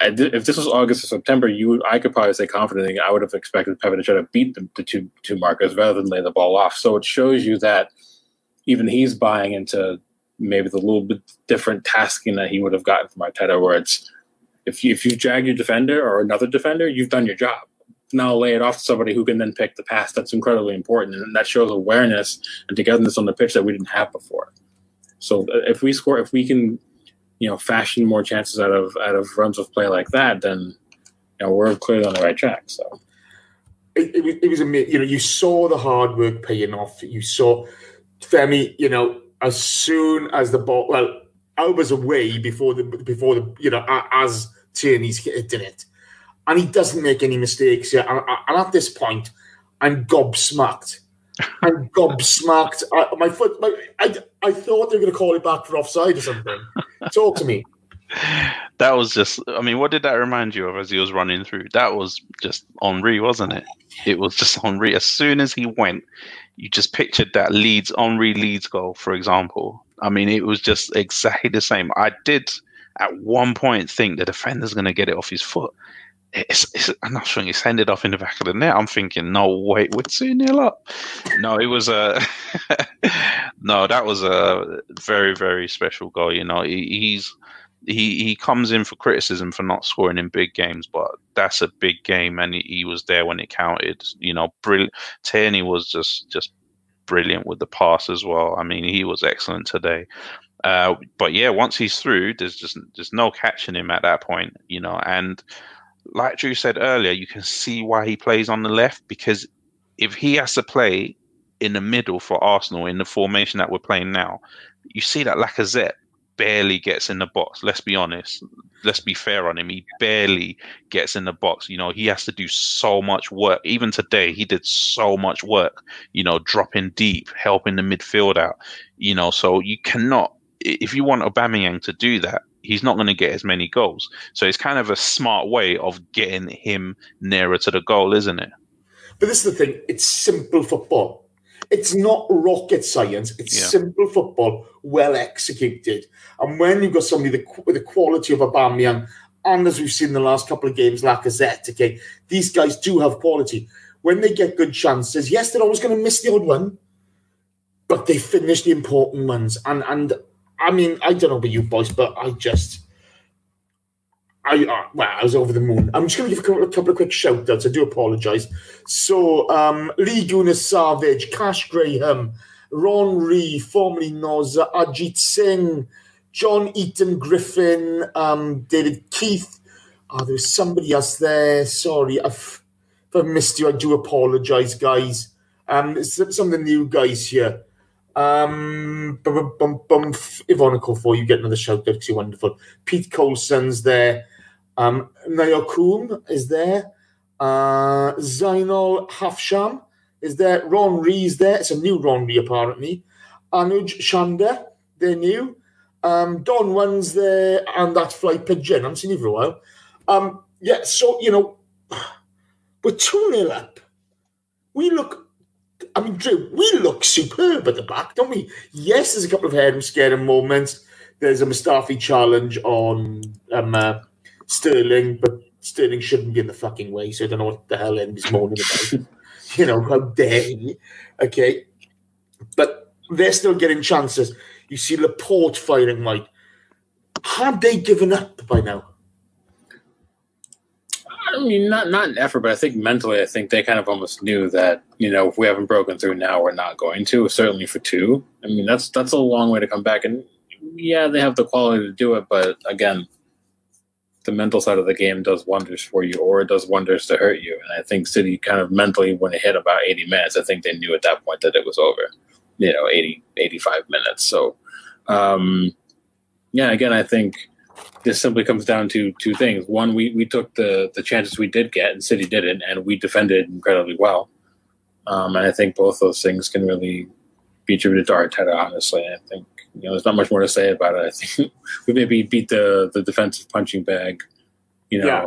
if this was August or September, you I could probably say confidently I would have expected Pepe to try to beat the, the two two markers rather than lay the ball off. So it shows you that even he's buying into maybe the little bit different tasking that he would have gotten from Arteta, where it's if you if you drag your defender or another defender, you've done your job. Now lay it off to somebody who can then pick the pass. That's incredibly important, and that shows awareness and togetherness on the pitch that we didn't have before. So uh, if we score, if we can you know fashion more chances out of out of runs of play like that, then you know we're clearly on the right track. So it, it, it was a you know you saw the hard work paying off. You saw Femi, you know, as soon as the ball well, Auba's away before the before the you know as Tierney's hitting it, and he doesn't make any mistakes. yet. and, and at this point, I'm gobsmacked I'm gobsmacked. I, my foot, my, I, I thought they were going to call it back for offside or something. Talk to me. That was just, I mean, what did that remind you of as he was running through? That was just Henry, wasn't it? It was just Henry. As soon as he went, you just pictured that Leeds, Henry Leeds goal, for example. I mean, it was just exactly the same. I did at one point think the defender's going to get it off his foot it's, it's enough swing. It's ended off in the back of the net. I'm thinking, no, wait, we're 2 nil up. No, it was a no, that was a very, very special goal. You know, he, he's he he comes in for criticism for not scoring in big games, but that's a big game, and he, was there when it counted. You know, brilliant. Tierney was just just brilliant with the pass as well. I mean, he was excellent today. Uh, but yeah, once he's through, there's just there's no catching him at that point, you know, and like Drew said earlier, you can see why he plays on the left because if he has to play in the middle for Arsenal in the formation that we're playing now, you see that Lacazette barely gets in the box. Let's be honest. Let's be fair on him. He barely gets in the box. You know, he has to do so much work. Even today, he did so much work, you know, dropping deep, helping the midfield out. You know, so you cannot if you want Aubameyang to do that, he's not going to get as many goals. So it's kind of a smart way of getting him nearer to the goal, isn't it? But this is the thing: it's simple football. It's not rocket science. It's yeah. simple football, well executed. And when you've got somebody with the quality of Aubameyang, and as we've seen in the last couple of games, Lacazette, okay, these guys do have quality. When they get good chances, yes, they're always going to miss the odd one, but they finish the important ones. And and I mean, I don't know about you boys, but I just, I uh, well, I was over the moon. I'm just going to give a couple, a couple of quick shout outs. I do apologise. So, um, Lee Gunas Savage, Cash Graham, Ron Ree, formerly Noza, Ajit Singh, John Eaton Griffin, um, David Keith. Oh, there's somebody else there. Sorry, I've, if I've missed you, I do apologise, guys. Um, some of the new guys here. Um, bum, bum, bum, Ivonical for you get another shout out because you're wonderful. Pete Colson's there. Um, Nayokum is there. Uh, Zainal Hafsham is there. Ron Ree's there. It's a new Ron Ree apparently. Anuj Shanda, they're new. Um, Don One's there, and that fly pigeon. I haven't seen you for a while. Um, yeah, so you know, we're 2 0 up. We look I mean, Drew, we look superb at the back, don't we? Yes, there's a couple of head scaring moments. There's a Mustafi challenge on um, uh, Sterling, but Sterling shouldn't be in the fucking way, so I don't know what the hell anybody's moaning about. you know, how dare he? Okay. But they're still getting chances. You see Laporte firing right. Have they given up by now? I mean, not not an effort, but I think mentally, I think they kind of almost knew that you know if we haven't broken through now, we're not going to. Certainly for two. I mean, that's that's a long way to come back, and yeah, they have the quality to do it, but again, the mental side of the game does wonders for you, or it does wonders to hurt you. And I think City kind of mentally, when it hit about eighty minutes, I think they knew at that point that it was over. you know 80, 85 minutes. So, um, yeah, again, I think this simply comes down to two things. One, we, we took the the chances we did get, and City didn't, and we defended incredibly well. Um, and I think both those things can really be attributed to Arteta. Honestly, I think you know there's not much more to say about it. I think we maybe beat the the defensive punching bag, you know, Yeah.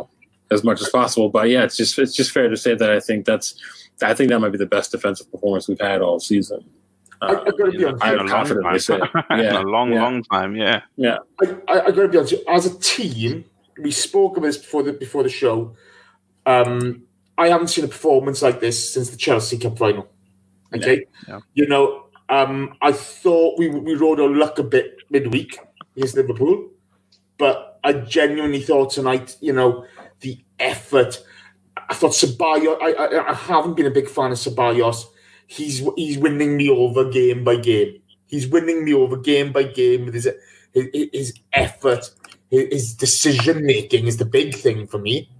as much as possible. But yeah, it's just it's just fair to say that I think that's I think that might be the best defensive performance we've had all season. I- I gotta be honest, I In a long confidently say, time. it. in yeah, a long, yeah. long time. Yeah. yeah, I, I, I got to be honest. As a team, we spoke of this before the before the show. Um, I haven't seen a performance like this since the Chelsea Cup final. Okay, Yeah. you know, um, I thought we we rode our luck a bit midweek against Liverpool, but I genuinely thought tonight, you know, the effort. I thought Ceballos. I, I I haven't been a big fan of Ceballos. He's he's winning me over game by game. He's winning me over game by game with his his, his effort, his, his decision making is the big thing for me.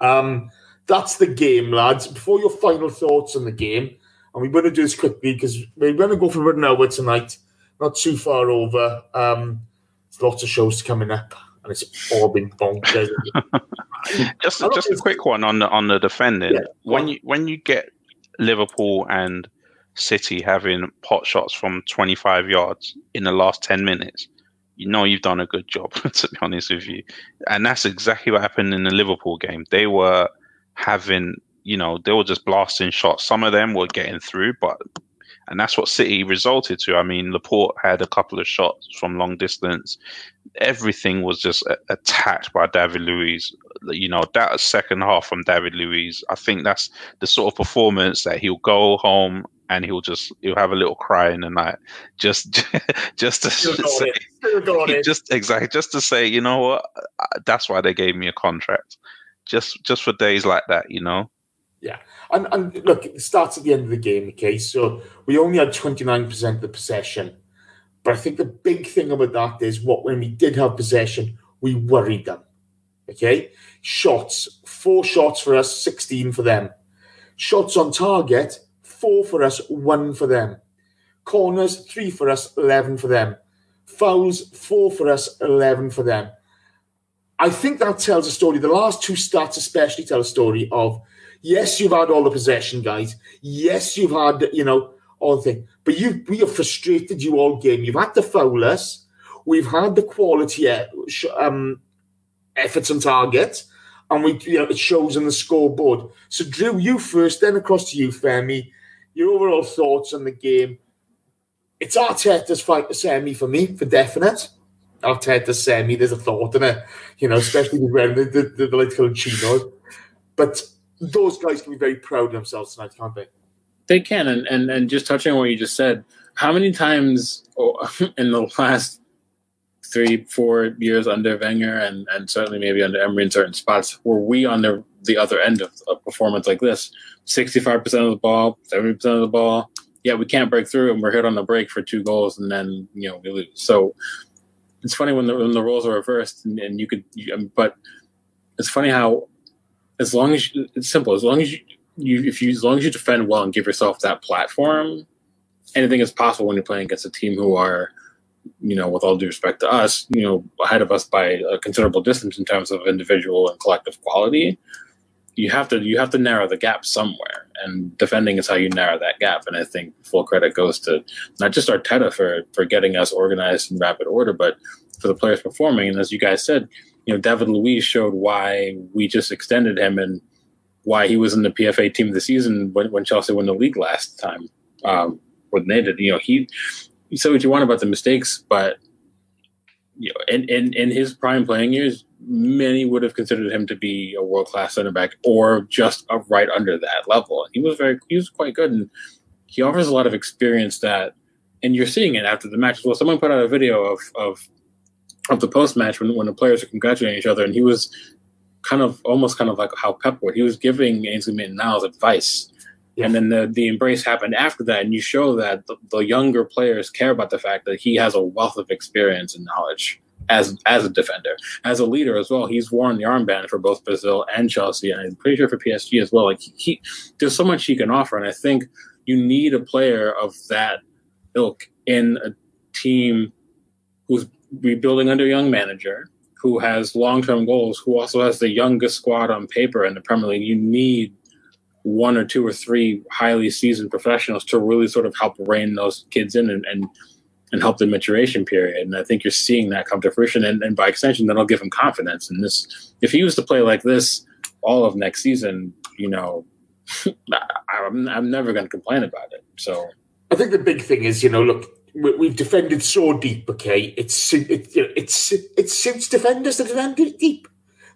Um, that's the game, lads. Before your final thoughts on the game, and we're going to do this quickly because we're going to go for an hour tonight, not too far over. Um, there's lots of shows coming up, and it's all been bonkers. Just just a quick one on the on the defending. Yeah, when you when you get Liverpool and City having pot shots from 25 yards in the last 10 minutes, you know you've done a good job. To be honest with you, and that's exactly what happened in the Liverpool game. They were having, you know, they were just blasting shots. Some of them were getting through, but and that's what City resulted to. I mean, Laporte had a couple of shots from long distance. Everything was just a- attacked by David Luiz. You know, that second half from David Luiz, I think that's the sort of performance that he'll go home and he'll just he'll have a little cry in the night, just just to say, it. Still got it. just exactly just to say, you know what, that's why they gave me a contract, just just for days like that, you know. Yeah, and, and look, it starts at the end of the game, okay? So we only had 29% of the possession. But I think the big thing about that is what when we did have possession, we worried them. Okay? Shots, four shots for us, 16 for them. Shots on target, four for us, one for them. Corners, three for us, 11 for them. Fouls, four for us, 11 for them. I think that tells a story. The last two stats, especially, tell a story of yes, you've had all the possession, guys. Yes, you've had, you know, all the thing. But you, we have frustrated you all game. You've had to foul us. We've had the quality uh, um, efforts on target, and we, you know, it shows on the scoreboard. So, Drew, you first, then across to you, Femi. Your overall thoughts on the game. It's Arteta's fight to semi for me, for definite. Arteta's semi, there's a thought in it, you know, especially with the, the, the, the coloured chinos. But those guys can be very proud of themselves tonight, can't they? They can, and, and and just touching on what you just said, how many times oh, in the last three, four years under Wenger, and, and certainly maybe under Emery in certain spots, were we on the the other end of a performance like this? Sixty five percent of the ball, seventy percent of the ball. Yeah, we can't break through, and we're hit on the break for two goals, and then you know we lose. So it's funny when the when the roles are reversed, and, and you could, but it's funny how as long as you, it's simple, as long as you you if you as long as you defend well and give yourself that platform, anything is possible when you're playing against a team who are, you know, with all due respect to us, you know, ahead of us by a considerable distance in terms of individual and collective quality. You have to you have to narrow the gap somewhere, and defending is how you narrow that gap. And I think full credit goes to not just Arteta for for getting us organized in rapid order, but for the players performing. And as you guys said, you know, David Luiz showed why we just extended him and why he was in the PFA team of the season when, when Chelsea won the league last time. Um, when they did, you know, he say what you want about the mistakes, but you know, in, in, in his prime playing years, many would have considered him to be a world class center back or just right under that level. And he was very he was quite good and he offers a lot of experience that and you're seeing it after the match as well. Someone put out a video of of of the post match when, when the players are congratulating each other and he was kind of almost kind of like how Pep would. He was giving Ainsley Maitland-Niles advice. Yeah. And then the, the embrace happened after that, and you show that the, the younger players care about the fact that he has a wealth of experience and knowledge as as a defender, as a leader as well. He's worn the armband for both Brazil and Chelsea, and I'm pretty sure for PSG as well. Like he, he there's so much he can offer, and I think you need a player of that ilk in a team rebuilding under a young manager, who has long term goals, who also has the youngest squad on paper in the Premier League. You need one or two or three highly seasoned professionals to really sort of help rein those kids in and, and and help the maturation period. And I think you're seeing that come to fruition. And, and by extension, that'll give him confidence. And this, if he was to play like this all of next season, you know, I'm, I'm never going to complain about it. So I think the big thing is, you know, look, we- we've defended so deep. Okay, it's it, you know, it's it suits defenders to deep.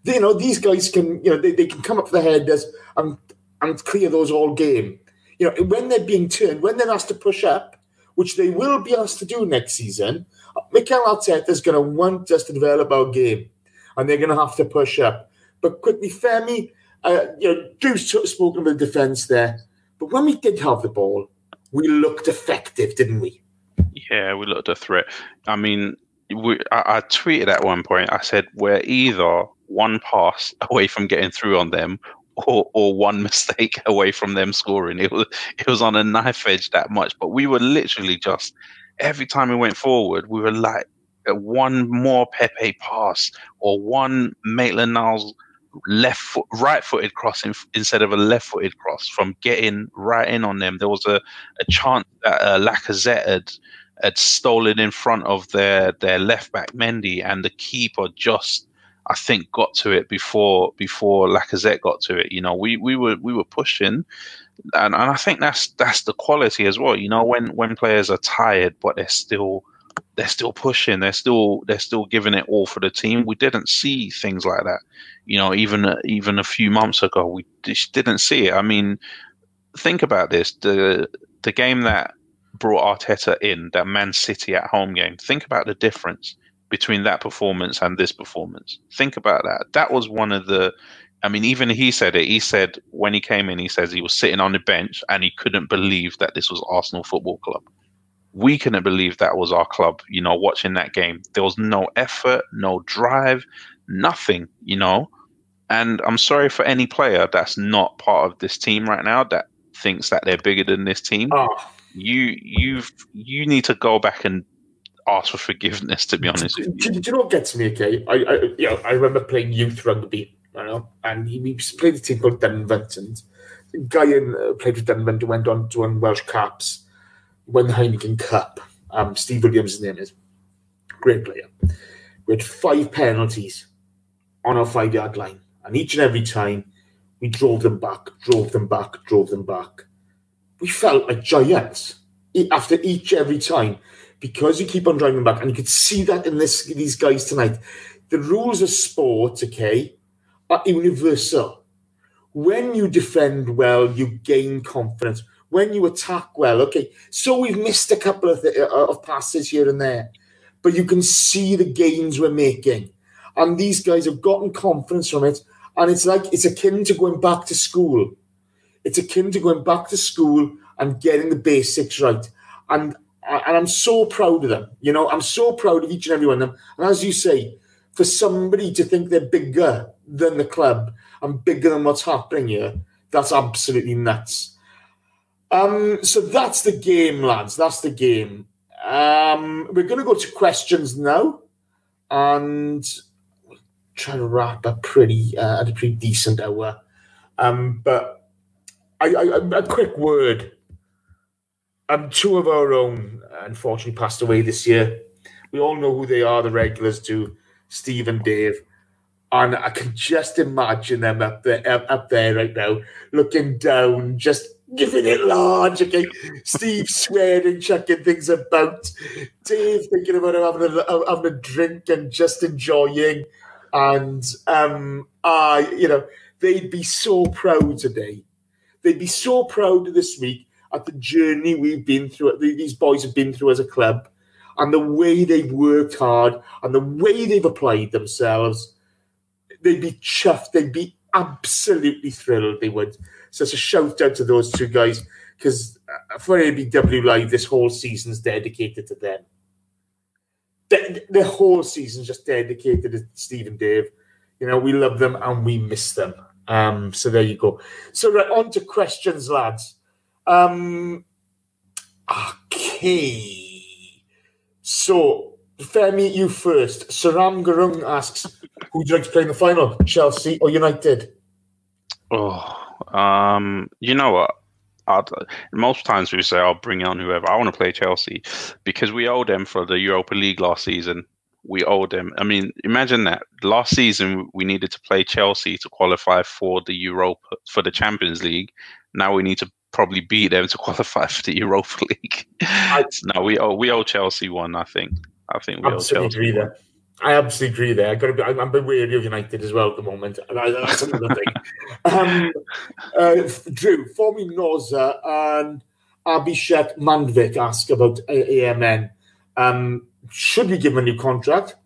You know, these guys can, you know, they, they can come up for the headers and and clear those all game. You know, when they're being turned, when they're asked to push up, which they will be asked to do next season, Mikel Arteta is going to want us to develop our game, and they're going to have to push up. But quickly, Femi, uh, you know, sort of spoken about defence there, but when we did have the ball, we looked effective, didn't we? Yeah, we looked a threat. I mean, we, I, I tweeted at one point. I said we're either one pass away from getting through on them, or, or one mistake away from them scoring. It was it was on a knife edge that much. But we were literally just every time we went forward, we were like uh, one more Pepe pass or one Maitland Niles left foot, right footed cross in, instead of a left footed cross from getting right in on them. There was a, a chance that uh, Lacazette had had stolen in front of their their left back Mendy, and the keeper just I think got to it before before Lacazette got to it. You know, we we were we were pushing, and, and I think that's that's the quality as well. You know, when when players are tired but they're still they're still pushing, they're still they're still giving it all for the team. We didn't see things like that. You know, even even a few months ago, we just didn't see it. I mean, think about this: the the game that brought Arteta in, that Man City at home game. Think about the difference between that performance and this performance. Think about that. That was one of the. I mean, even he said it. He said when he came in, he says he was sitting on the bench and he couldn't believe that this was Arsenal Football Club. We couldn't believe that was our club. You know, watching that game, there was no effort, no drive, nothing. You know, and I'm sorry for any player that's not part of this team right now that thinks that they're bigger than this team. Oh, You you've you need to go back and ask for forgiveness. To be honest do, do, you. do you know what gets me? Okay, I, I you know I remember playing youth rugby, you know, and he, he played a team called Dunvant, and the guy in uh, played with Dunvant who went on to win Welsh Caps, won the Heineken Cup. Um, Steve Williams, his name is, great player. We had five penalties on our five yard line, and each and every time we drove them back, drove them back, drove them back. We felt like giants after each every time because you keep on driving back, and you could see that in this these guys tonight. The rules of sport, okay, are universal. When you defend well, you gain confidence. When you attack well, okay. So we've missed a couple of, th- uh, of passes here and there, but you can see the gains we're making, and these guys have gotten confidence from it. And it's like it's akin to going back to school. It's akin to going back to school and getting the basics right. And and I'm so proud of them. You know, I'm so proud of each and every one of them. And as you say, for somebody to think they're bigger than the club and bigger than what's happening here, that's absolutely nuts. Um, so that's the game, lads. That's the game. Um, we're going to go to questions now, and try to wrap up pretty uh, at a pretty decent hour. Um, but I, I, a quick word um, two of our own unfortunately passed away this year. We all know who they are, the regulars do, Steve and Dave. And I can just imagine them up there, up, there right now, looking down, just giving it large. Okay, Steve swearing, chucking things about. Dave thinking about having a, having a drink and just enjoying. And um, I, you know, they'd be so proud today. They'd be so proud of this week at the journey we've been through, these boys have been through as a club, and the way they've worked hard and the way they've applied themselves, they'd be chuffed. They'd be absolutely thrilled. They would. So it's a shout out to those two guys because uh, for ABW Live, this whole season's dedicated to them. The, the whole season's just dedicated to Steve and Dave. You know, we love them and we miss them. Um, so there you go. So right on to questions, lads. Um, okay. So, Femi, you first. Saram Garung asks, who would you like to play in the final, Chelsea or United? Oh, um, you know what? I'd, most times we say I'll bring on whoever. I want to play Chelsea because we owe them for the Europa League last season. We owe them. I mean, imagine that last season we needed to play Chelsea to qualify for the Europa for the Champions League. Now we need to probably beat them to qualify for the Europa League. no, we owe we owe Chelsea one. I think. I think we absolutely owe Chelsea. agree there. I absolutely agree there. I got to be. I'm, a bit wary of United as well at the moment. And I, that's another thing. Um, uh, Drew, for me, Noza and Abhishek Mandvik ask about AMN. Um, should we give him a new contract?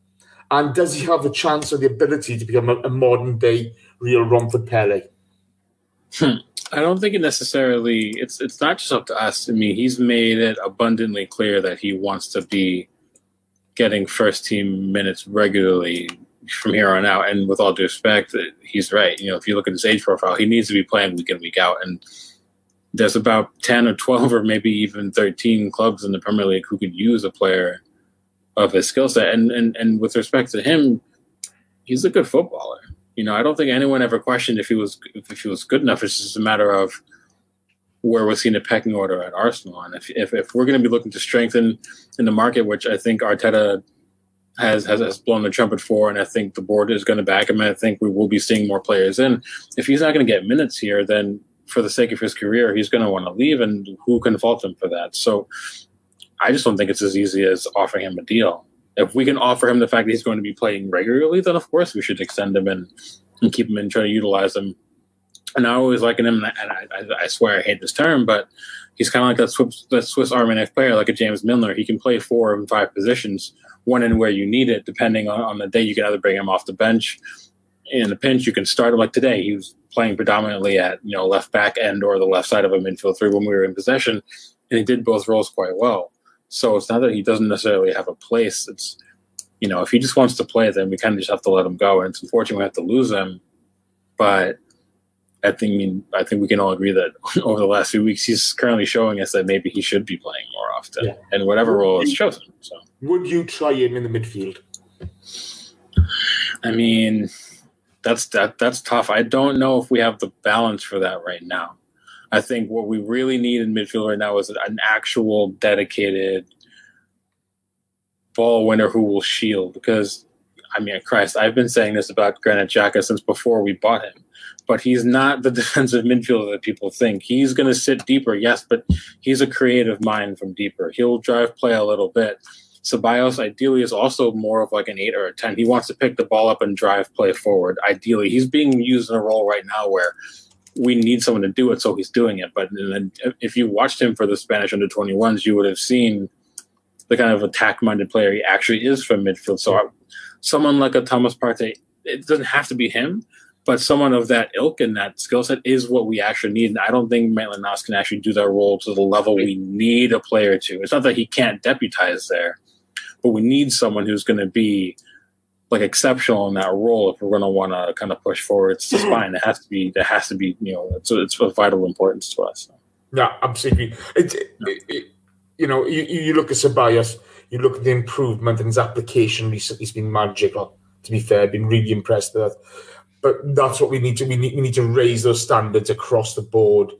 And does he have the chance or the ability to become a, a modern day real Romford Pele? Hmm. I don't think it necessarily. It's it's not just up to us. I mean, he's made it abundantly clear that he wants to be getting first team minutes regularly from here on out. And with all due respect, he's right. You know, if you look at his age profile, he needs to be playing week in week out. And there's about ten or twelve or maybe even thirteen clubs in the Premier League who could use a player of his skill set. And and and with respect to him, he's a good footballer. You know, I don't think anyone ever questioned if he was if he was good enough. It's just a matter of where was he in the pecking order at Arsenal. And if if, if we're going to be looking to strengthen in the market, which I think Arteta has, has has blown the trumpet for, and I think the board is going to back him. And I think we will be seeing more players in. If he's not going to get minutes here, then for the sake of his career, he's going to want to leave, and who can fault him for that? So I just don't think it's as easy as offering him a deal if we can offer him the fact that he's going to be playing regularly, then of course we should extend him and, and keep him and try to utilize him. And I always liken him, and I, I, I swear I hate this term, but he's kind of like that Swiss, that Swiss Army knife player, like a James Milner. He can play four and five positions, one in where you need it, depending on, on the day. You can either bring him off the bench in the pinch, you can start him like today. He was playing predominantly at you know left back end or the left side of a midfield three when we were in possession, and he did both roles quite well. So it's not that he doesn't necessarily have a place. It's you know, if he just wants to play, then we kind of just have to let him go. And it's unfortunate we have to lose him. But I think I, mean, I think we can all agree that over the last few weeks, he's currently showing us that maybe he should be playing more often, Yeah. and whatever role is chosen. So Would you try him in the midfield? I mean, that's that that's tough. I don't know if we have the balance for that right now. I think what we really need in midfield right now is an actual dedicated ball winner who will shield. Because, I mean, Christ, I've been saying this about Granit Xhaka since before we bought him. But he's not the defensive midfielder that people think. He's going to sit deeper, yes, but he's a creative mind from deeper. He'll drive play a little bit. Ceballos ideally is also more of like an eight or a ten. He wants to pick the ball up and drive play forward. Ideally, he's being used in a role right now where we need someone to do it, so he's doing it. But then if you watched him for the Spanish under 21s, you would have seen the kind of attack minded player he actually is from midfield. So I, someone like a Thomas Partey, it doesn't have to be him, but someone of that ilk and that skill set is what we actually need. And I don't think Maitland Niles can actually do that role to the level we need a player to. It's not that he can't deputize there, but we need someone who's going to be like exceptional in that role if we're going to want to kind of push forward. It's just fine. It has to be. There has to be. You know, it's it's of vital importance to us. Yeah, absolutely. It, it, it, you know, you, you look at Ceballos, you look at the improvement in his application recently. It's been magical. To be fair, I've been really impressed with that. But that's what we need to. We need, we need to raise those standards across the board.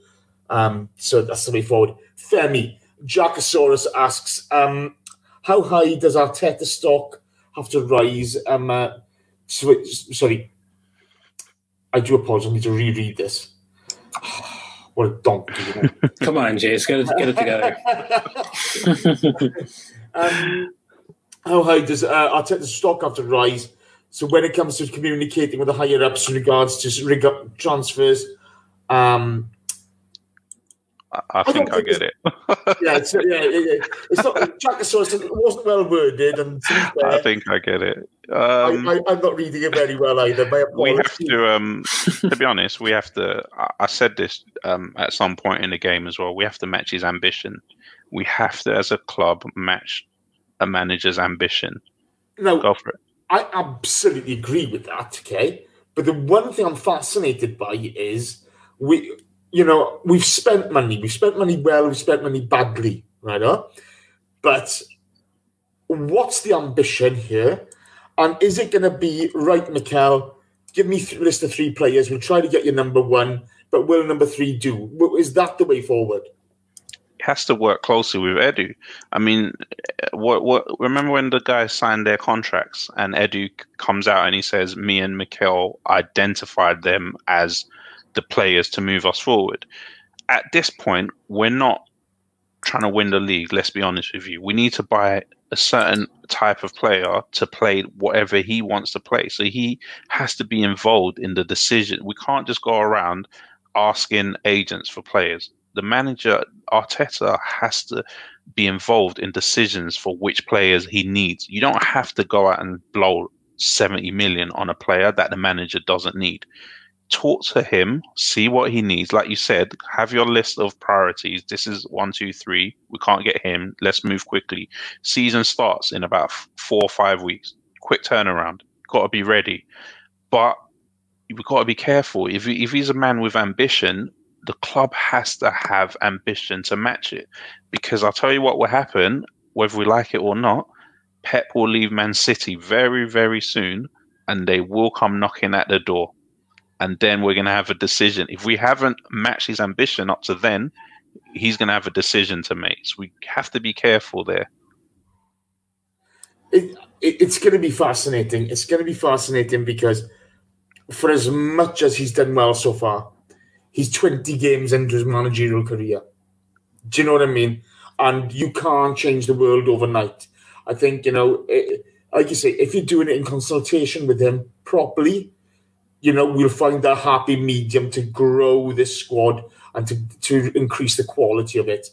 Um, so that's the way forward. Femi Jackosaurus asks, um, how high does Arteta stock to rise? Um, uh, sw- sorry, I do apologize. I need to reread this. what a donkey! You know? Come on, Jace, get it, get it together. um, how high does uh, Arteta's stock have to rise? So when it comes to communicating with the higher ups in regards to rig up transfers, um, I, I think I get it. yeah, it's, yeah, yeah, yeah. it's not. Jackosaurus it wasn't well worded, and fair, I think I get it. Um, I, am not reading it very well either. We have to um to be honest we have to I, I said this um at some point in the game as well we have to match his ambition we have to as a club match a manager's ambition No, go for it I absolutely agree with that. Okay, but the one thing I'm fascinated by is we, you know, we've spent money. We've spent money well. We've spent money badly. Right? But what's the ambition here? And is it going to be right, Mikel? Give me a list of three players. We'll try to get your number one, but will number three do? Is that the way forward? It has to work closely with Edu. I mean, what what remember when the guys signed their contracts and Edu comes out and he says, "Me and Mikel identified them as the players to move us forward." At this point, we're not trying to win the league. Let's be honest with you. We need to buy a certain type of player to play whatever he wants to play. So he has to be involved in the decision. We can't just go around asking agents for players the manager Arteta has to be involved in decisions for which players he needs. You don't have to go out and blow 70 million on a player that the manager doesn't need. Talk to him, see what he needs. Like you said, have your list of priorities. This is one, two, three. We can't get him. Let's move quickly. Season starts in about four or five weeks. Quick turnaround. Got to be ready. But we've got to be careful. If, if he's a man with ambition, the club has to have ambition to match it. Because I'll tell you what will happen, whether we like it or not, Pep will leave Man City very, very soon, and they will come knocking at the door. And then we're going to have a decision. If we haven't matched his ambition up to then, he's going to have a decision to make. So we have to be careful there. It, it, it's going to be fascinating. It's going to be fascinating because for as much as he's done well so far, he's 20 games into his managerial career. Do you know what I mean? And you can't change the world overnight. I think, you know, it, like you say, if you're doing it in consultation with him properly, you know, we'll find a happy medium to grow this squad and to, to increase the quality of it.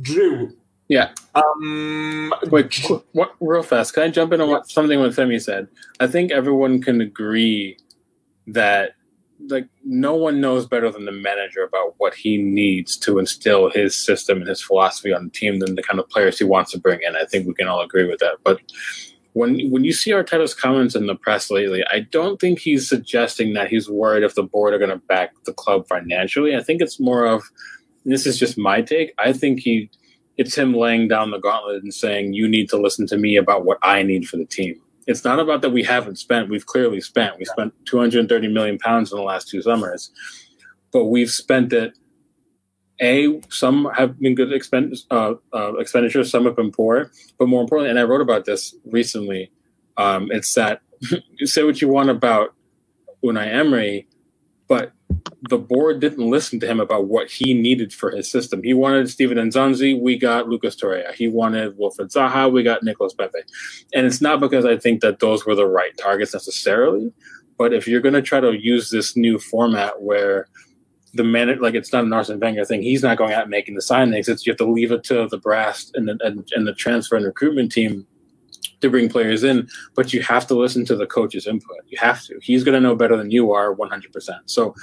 Drew. Yeah. Um, Wait, what, real fast. Can I jump in on what something what Femi said? I think everyone can agree that like no one knows better than the manager about what he needs to instill his system and his philosophy on the team than the kind of players he wants to bring in. I think we can all agree with that. But when when you see Arteta's comments in the press lately, I don't think he's suggesting that he's worried if the board are going to back the club financially. I think it's more of this is just my take. I think he it's him laying down the gauntlet and saying you need to listen to me about what I need for the team it's not about that we haven't spent. We've clearly spent. We spent 230 million pounds in the last two summers, but we've spent it. A some have been good uh, uh, expenditures, some have been poor, but more importantly, and I wrote about this recently. Um, it's that say what you want about Unai Emery, but the board didn't listen to him about what he needed for his system. He wanted Steven Nzonzi, we got Lucas Torreira. He wanted Wilfried Zaha, we got Nicolas Pepe. And it's not because I think that those were the right targets necessarily, but if you're going to try to use this new format where the man, like it's not an Arsene Wenger thing, he's not going out and making the signings. It's you have to leave it to the brass and the, and, and the transfer and recruitment team to bring players in, but you have to listen to the coach's input. You have to. He's going to know better than you are 100%. So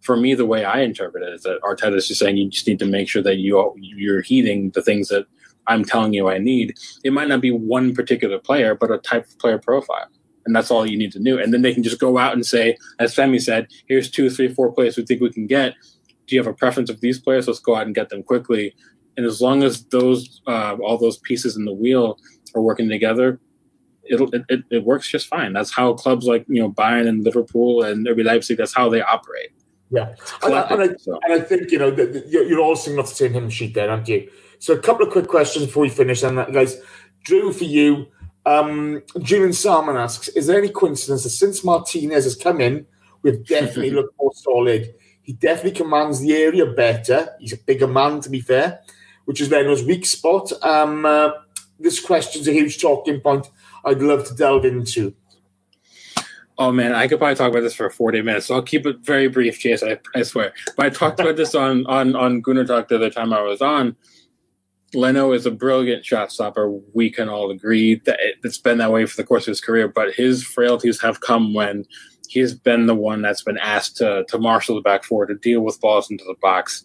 for me, the way I interpret it is that Arteta is just saying you just need to make sure that you you're heeding the things that I'm telling you I need. It might not be one particular player, but a type of player profile. And that's all you need to do. And then they can just go out and say, as Femi said, here's two, three, four players we think we can get. Do you have a preference of these players? Let's go out and get them quickly. And as long as those uh, all those pieces in the wheel are working together, it'll it, it, it works just fine. That's how clubs like you know Bayern and Liverpool and RB Leipzig. That's how they operate. Yeah, and I, and, I, so. and I, think you know that you're all singing off the same hymn sheet there, aren't you? So a couple of quick questions before we finish, and that, guys, Drew, for you, um, Julian Salmon asks: Is there any coincidence that since Martinez has come in, we've definitely looked more solid? He definitely commands the area better. He's a bigger man, to be fair, which is Leno's weak spot. Um, uh, this question's a huge talking point. I'd love to delve into. Oh man, I could probably talk about this for 40 minutes, so I'll keep it very brief, Jace. I, I swear. But I talked about this on on on Gunner Talk the other time I was on. Leno is a brilliant shot stopper. We can all agree that it's been that way for the course of his career. But his frailties have come when he's been the one that's been asked to to marshal the back four to deal with balls into the box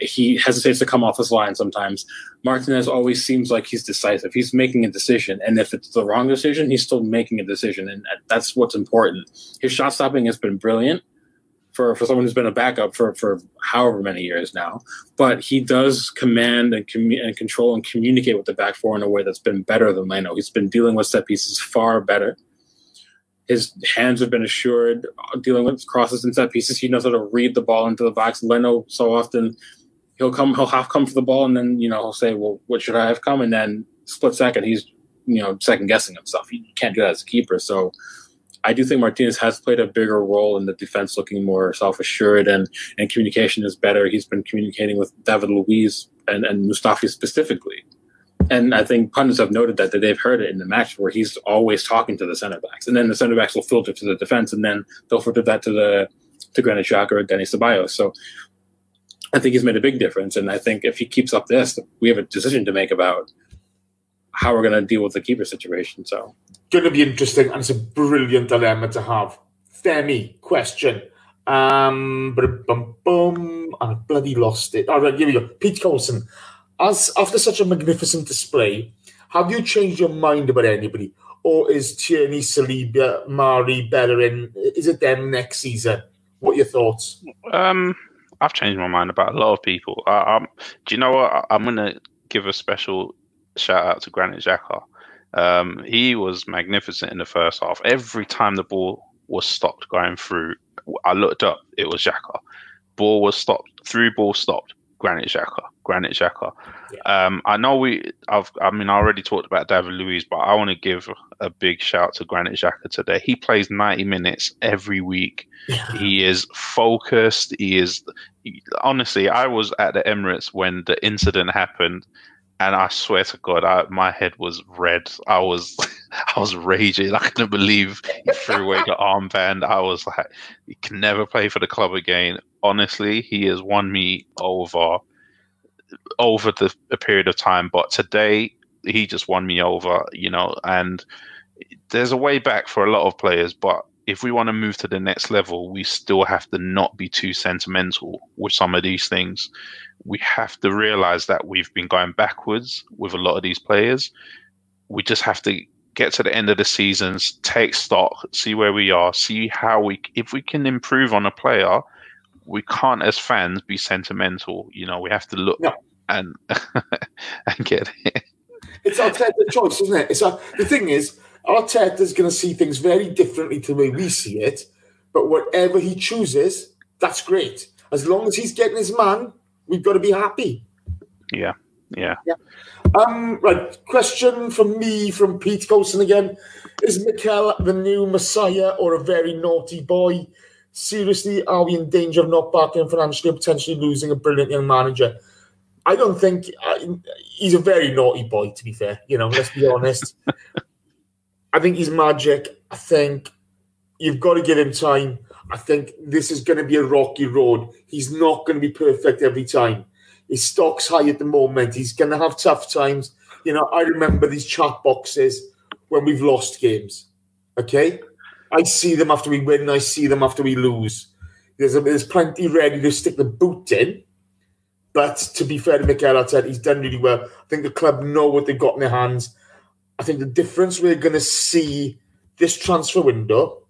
he hesitates to come off his line sometimes. Martinez always seems like he's decisive. He's making a decision, and if it's the wrong decision, he's still making a decision, and uh, that's what's important. His shot stopping has been brilliant for, for someone who's been a backup for, for however many years now. But he does command and, commu- and control and communicate with the back four in a way that's been better than Leno. He's been dealing with set pieces far better. His hands have been assured uh, dealing with crosses and set pieces. He knows how to read the ball into the box. Leno so often he'll come he'll half come for the ball and then you know he'll say, Well, what should I have come? And then split second he's you know second guessing himself. He can't do that as a keeper. So I do think Martinez has played a bigger role in the defense, looking more self assured and and communication is better. He's been communicating with David Luiz and and Mustafi specifically. And I think pundits have noted that, that they've heard it in the match where he's always talking to the center backs, and then the center backs will filter to the defense, and then they'll filter that to the to Granit Xhaka or Denis Ceballos. So I think he's made a big difference, and I think if he keeps up this, we have a decision to make about how we're going to deal with the keeper situation. So going to be interesting, and it's a brilliant dilemma to have. Femi, question. Um, bum, bum, I bloody lost it. All right, here we go. Pete Colson. As after such a magnificent display, have you changed your mind about anybody, or is Tierney, Saliba, Mari, Bellerin? Is it them next season? What are your thoughts? Um, I've changed my mind about a lot of people. I, I'm, do you know what? I'm going to give a special shout out to Granit Xhaka. Um, he was magnificent in the first half. Every time the ball was stopped going through, I looked up. It was Xhaka. Ball was stopped. Through ball stopped. Granit Xhaka. Granit Xhaka. Yeah. Um, I know we. I've. I mean, I already talked about David Luiz, but I want to give a big shout to Granit Xhaka today. He plays ninety minutes every week. Yeah. He is focused. He is. He, honestly, I was at the Emirates when the incident happened, and I swear to God, I, my head was red. I was, I was raging. I couldn't believe he threw away the armband. I was like, he can never play for the club again. Honestly, he has won me over, over the a period of time. But today, he just won me over. You know, and there's a way back for a lot of players, but if we want to move to the next level, we still have to not be too sentimental with some of these things. We have to realize that we've been going backwards with a lot of these players. We just have to get to the end of the seasons, take stock, see where we are, see how we, if we can improve on a player, we can't as fans be sentimental. You know, we have to look no. and and get it. It's our choice, isn't it? It's our, the thing is, Arteta's going to see things very differently to the way we see it. But whatever he chooses, that's great. As long as he's getting his man, we've got to be happy. Yeah, yeah. yeah. Um, right, question from me from Pete Colson again. Is Mikel the new messiah or a very naughty boy? Seriously, are we in danger of not backing financially and potentially losing a brilliant young manager? I don't think uh, he's a very naughty boy, to be fair. You know, let's be honest. I think he's magic. I think you've got to give him time. I think this is going to be a rocky road. He's not going to be perfect every time. His stock's high at the moment. He's going to have tough times. You know, I remember these chat boxes when we've lost games. Okay, I see them after we win. I see them after we lose. There's a, there's plenty ready to stick the boot in. But to be fair to Mikel Arteta, he's done really well. I think the club know what they've got in their hands. I think the difference we're going to see this transfer window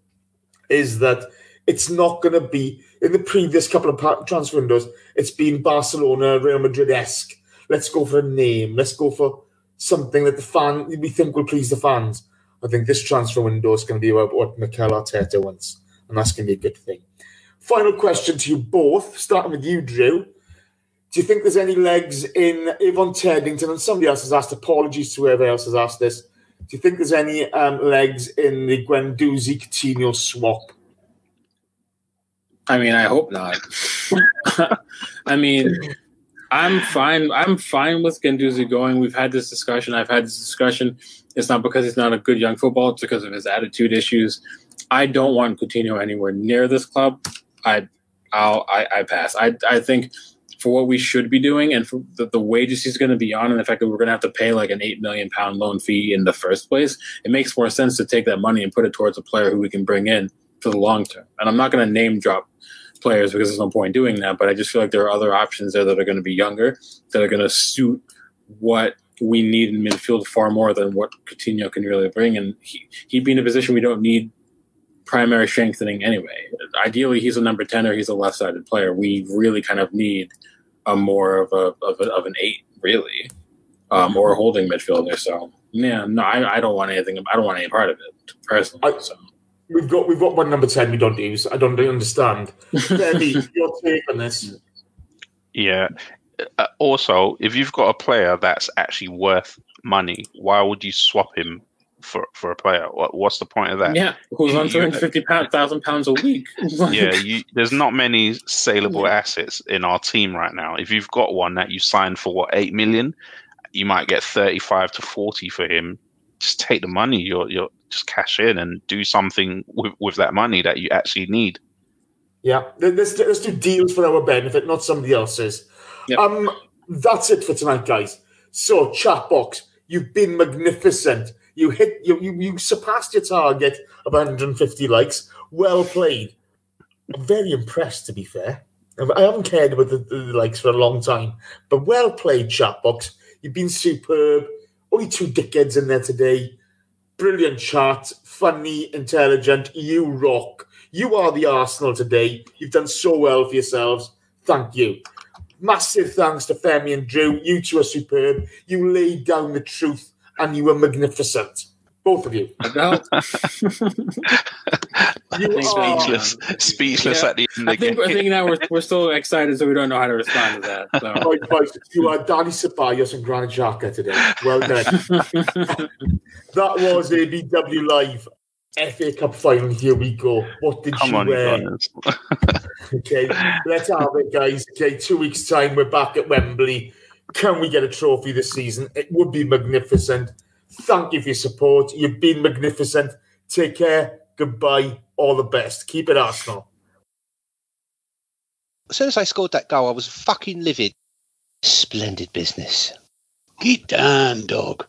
is that it's not going to be in the previous couple of transfer windows. It's been Barcelona, Real Madrid esque. Let's go for a name. Let's go for something that the fan we think will please the fans. I think this transfer window is going to be about what Mikel Arteta wants, and that's going to be a good thing. Final question to you both, starting with you, Drew. Do you think there's any legs in Avon Teddington? And somebody else has asked, apologies to whoever else has asked this. Do you think there's any um, legs in the Guendouzi Coutinho swap? I mean, I hope not. I mean, I'm fine. I'm fine with Guendouzi going. We've had this discussion. I've had this discussion. It's not because he's not a good young footballer. It's because of his attitude issues. I don't want Coutinho anywhere near this club. I, I'll, I, I pass. I, I think for what we should be doing and for the, the wages he's going to be on and the fact that we're going to have to pay like an 8 million pound loan fee in the first place, it makes more sense to take that money and put it towards a player who we can bring in for the long term. And I'm not going to name drop players because there's no point doing that, but I just feel like there are other options there that are going to be younger, that are going to suit what we need in midfield far more than what Coutinho can really bring. And he, he'd be in a position we don't need primary strengthening anyway. Ideally, he's a number ten or he's a left-sided player. We really kind of need a more of a of, a, of an eight, really, um, or a holding midfielder. So yeah, no, I, I don't want anything. I don't want any part of it personally. I- so. We've got we've got one number ten we don't use. I don't understand. Femi, your take on this? Yeah. Uh, also, if you've got a player that's actually worth money, why would you swap him for for a player? What, what's the point of that? Yeah, who's on You- two hundred fifty thousand pounds a week? yeah, you, there's not many saleable assets in our team right now. If you've got one that you signed for what eight million, you might get thirty-five to forty for him. Just take the money. You're you're just cash in and do something with, with that money that you actually need. Yeah, let's let's do deals for our benefit, not somebody else's. Yep. Um, that's it for tonight, guys. So, chat box, you've been magnificent. You hit you you, you surpassed your target of 150 likes. Well played. I'm very impressed, to be fair. I haven't cared about the, the likes for a long time, but well played, chat box. You've been superb. Only two dickheads in there today. Brilliant chat, funny, intelligent. You rock. You are the Arsenal today. You've done so well for yourselves. Thank you. Massive thanks to Femi and Drew. You two are superb. You laid down the truth and you were magnificent. Both of you. No, You think are. Speechless, speechless Yeah, at the end I of the think I think now we're we're still excited, so we don't know how to respond to that. So. Right, guys, you are Dani Ceballos and Granit Xhaka today. Well done. that was ABW Live FA Cup final. Here we go. What did Come you on, wear? Okay, let's have it, guys. Okay, two weeks' time, we're back at Wembley. Can we get a trophy this season? It would be magnificent. Thank you for your support. You've been magnificent. Take care. Goodbye. All the best. Keep it Arsenal. As soon as I scored that goal, I was fucking livid. Splendid business. Get down, dog.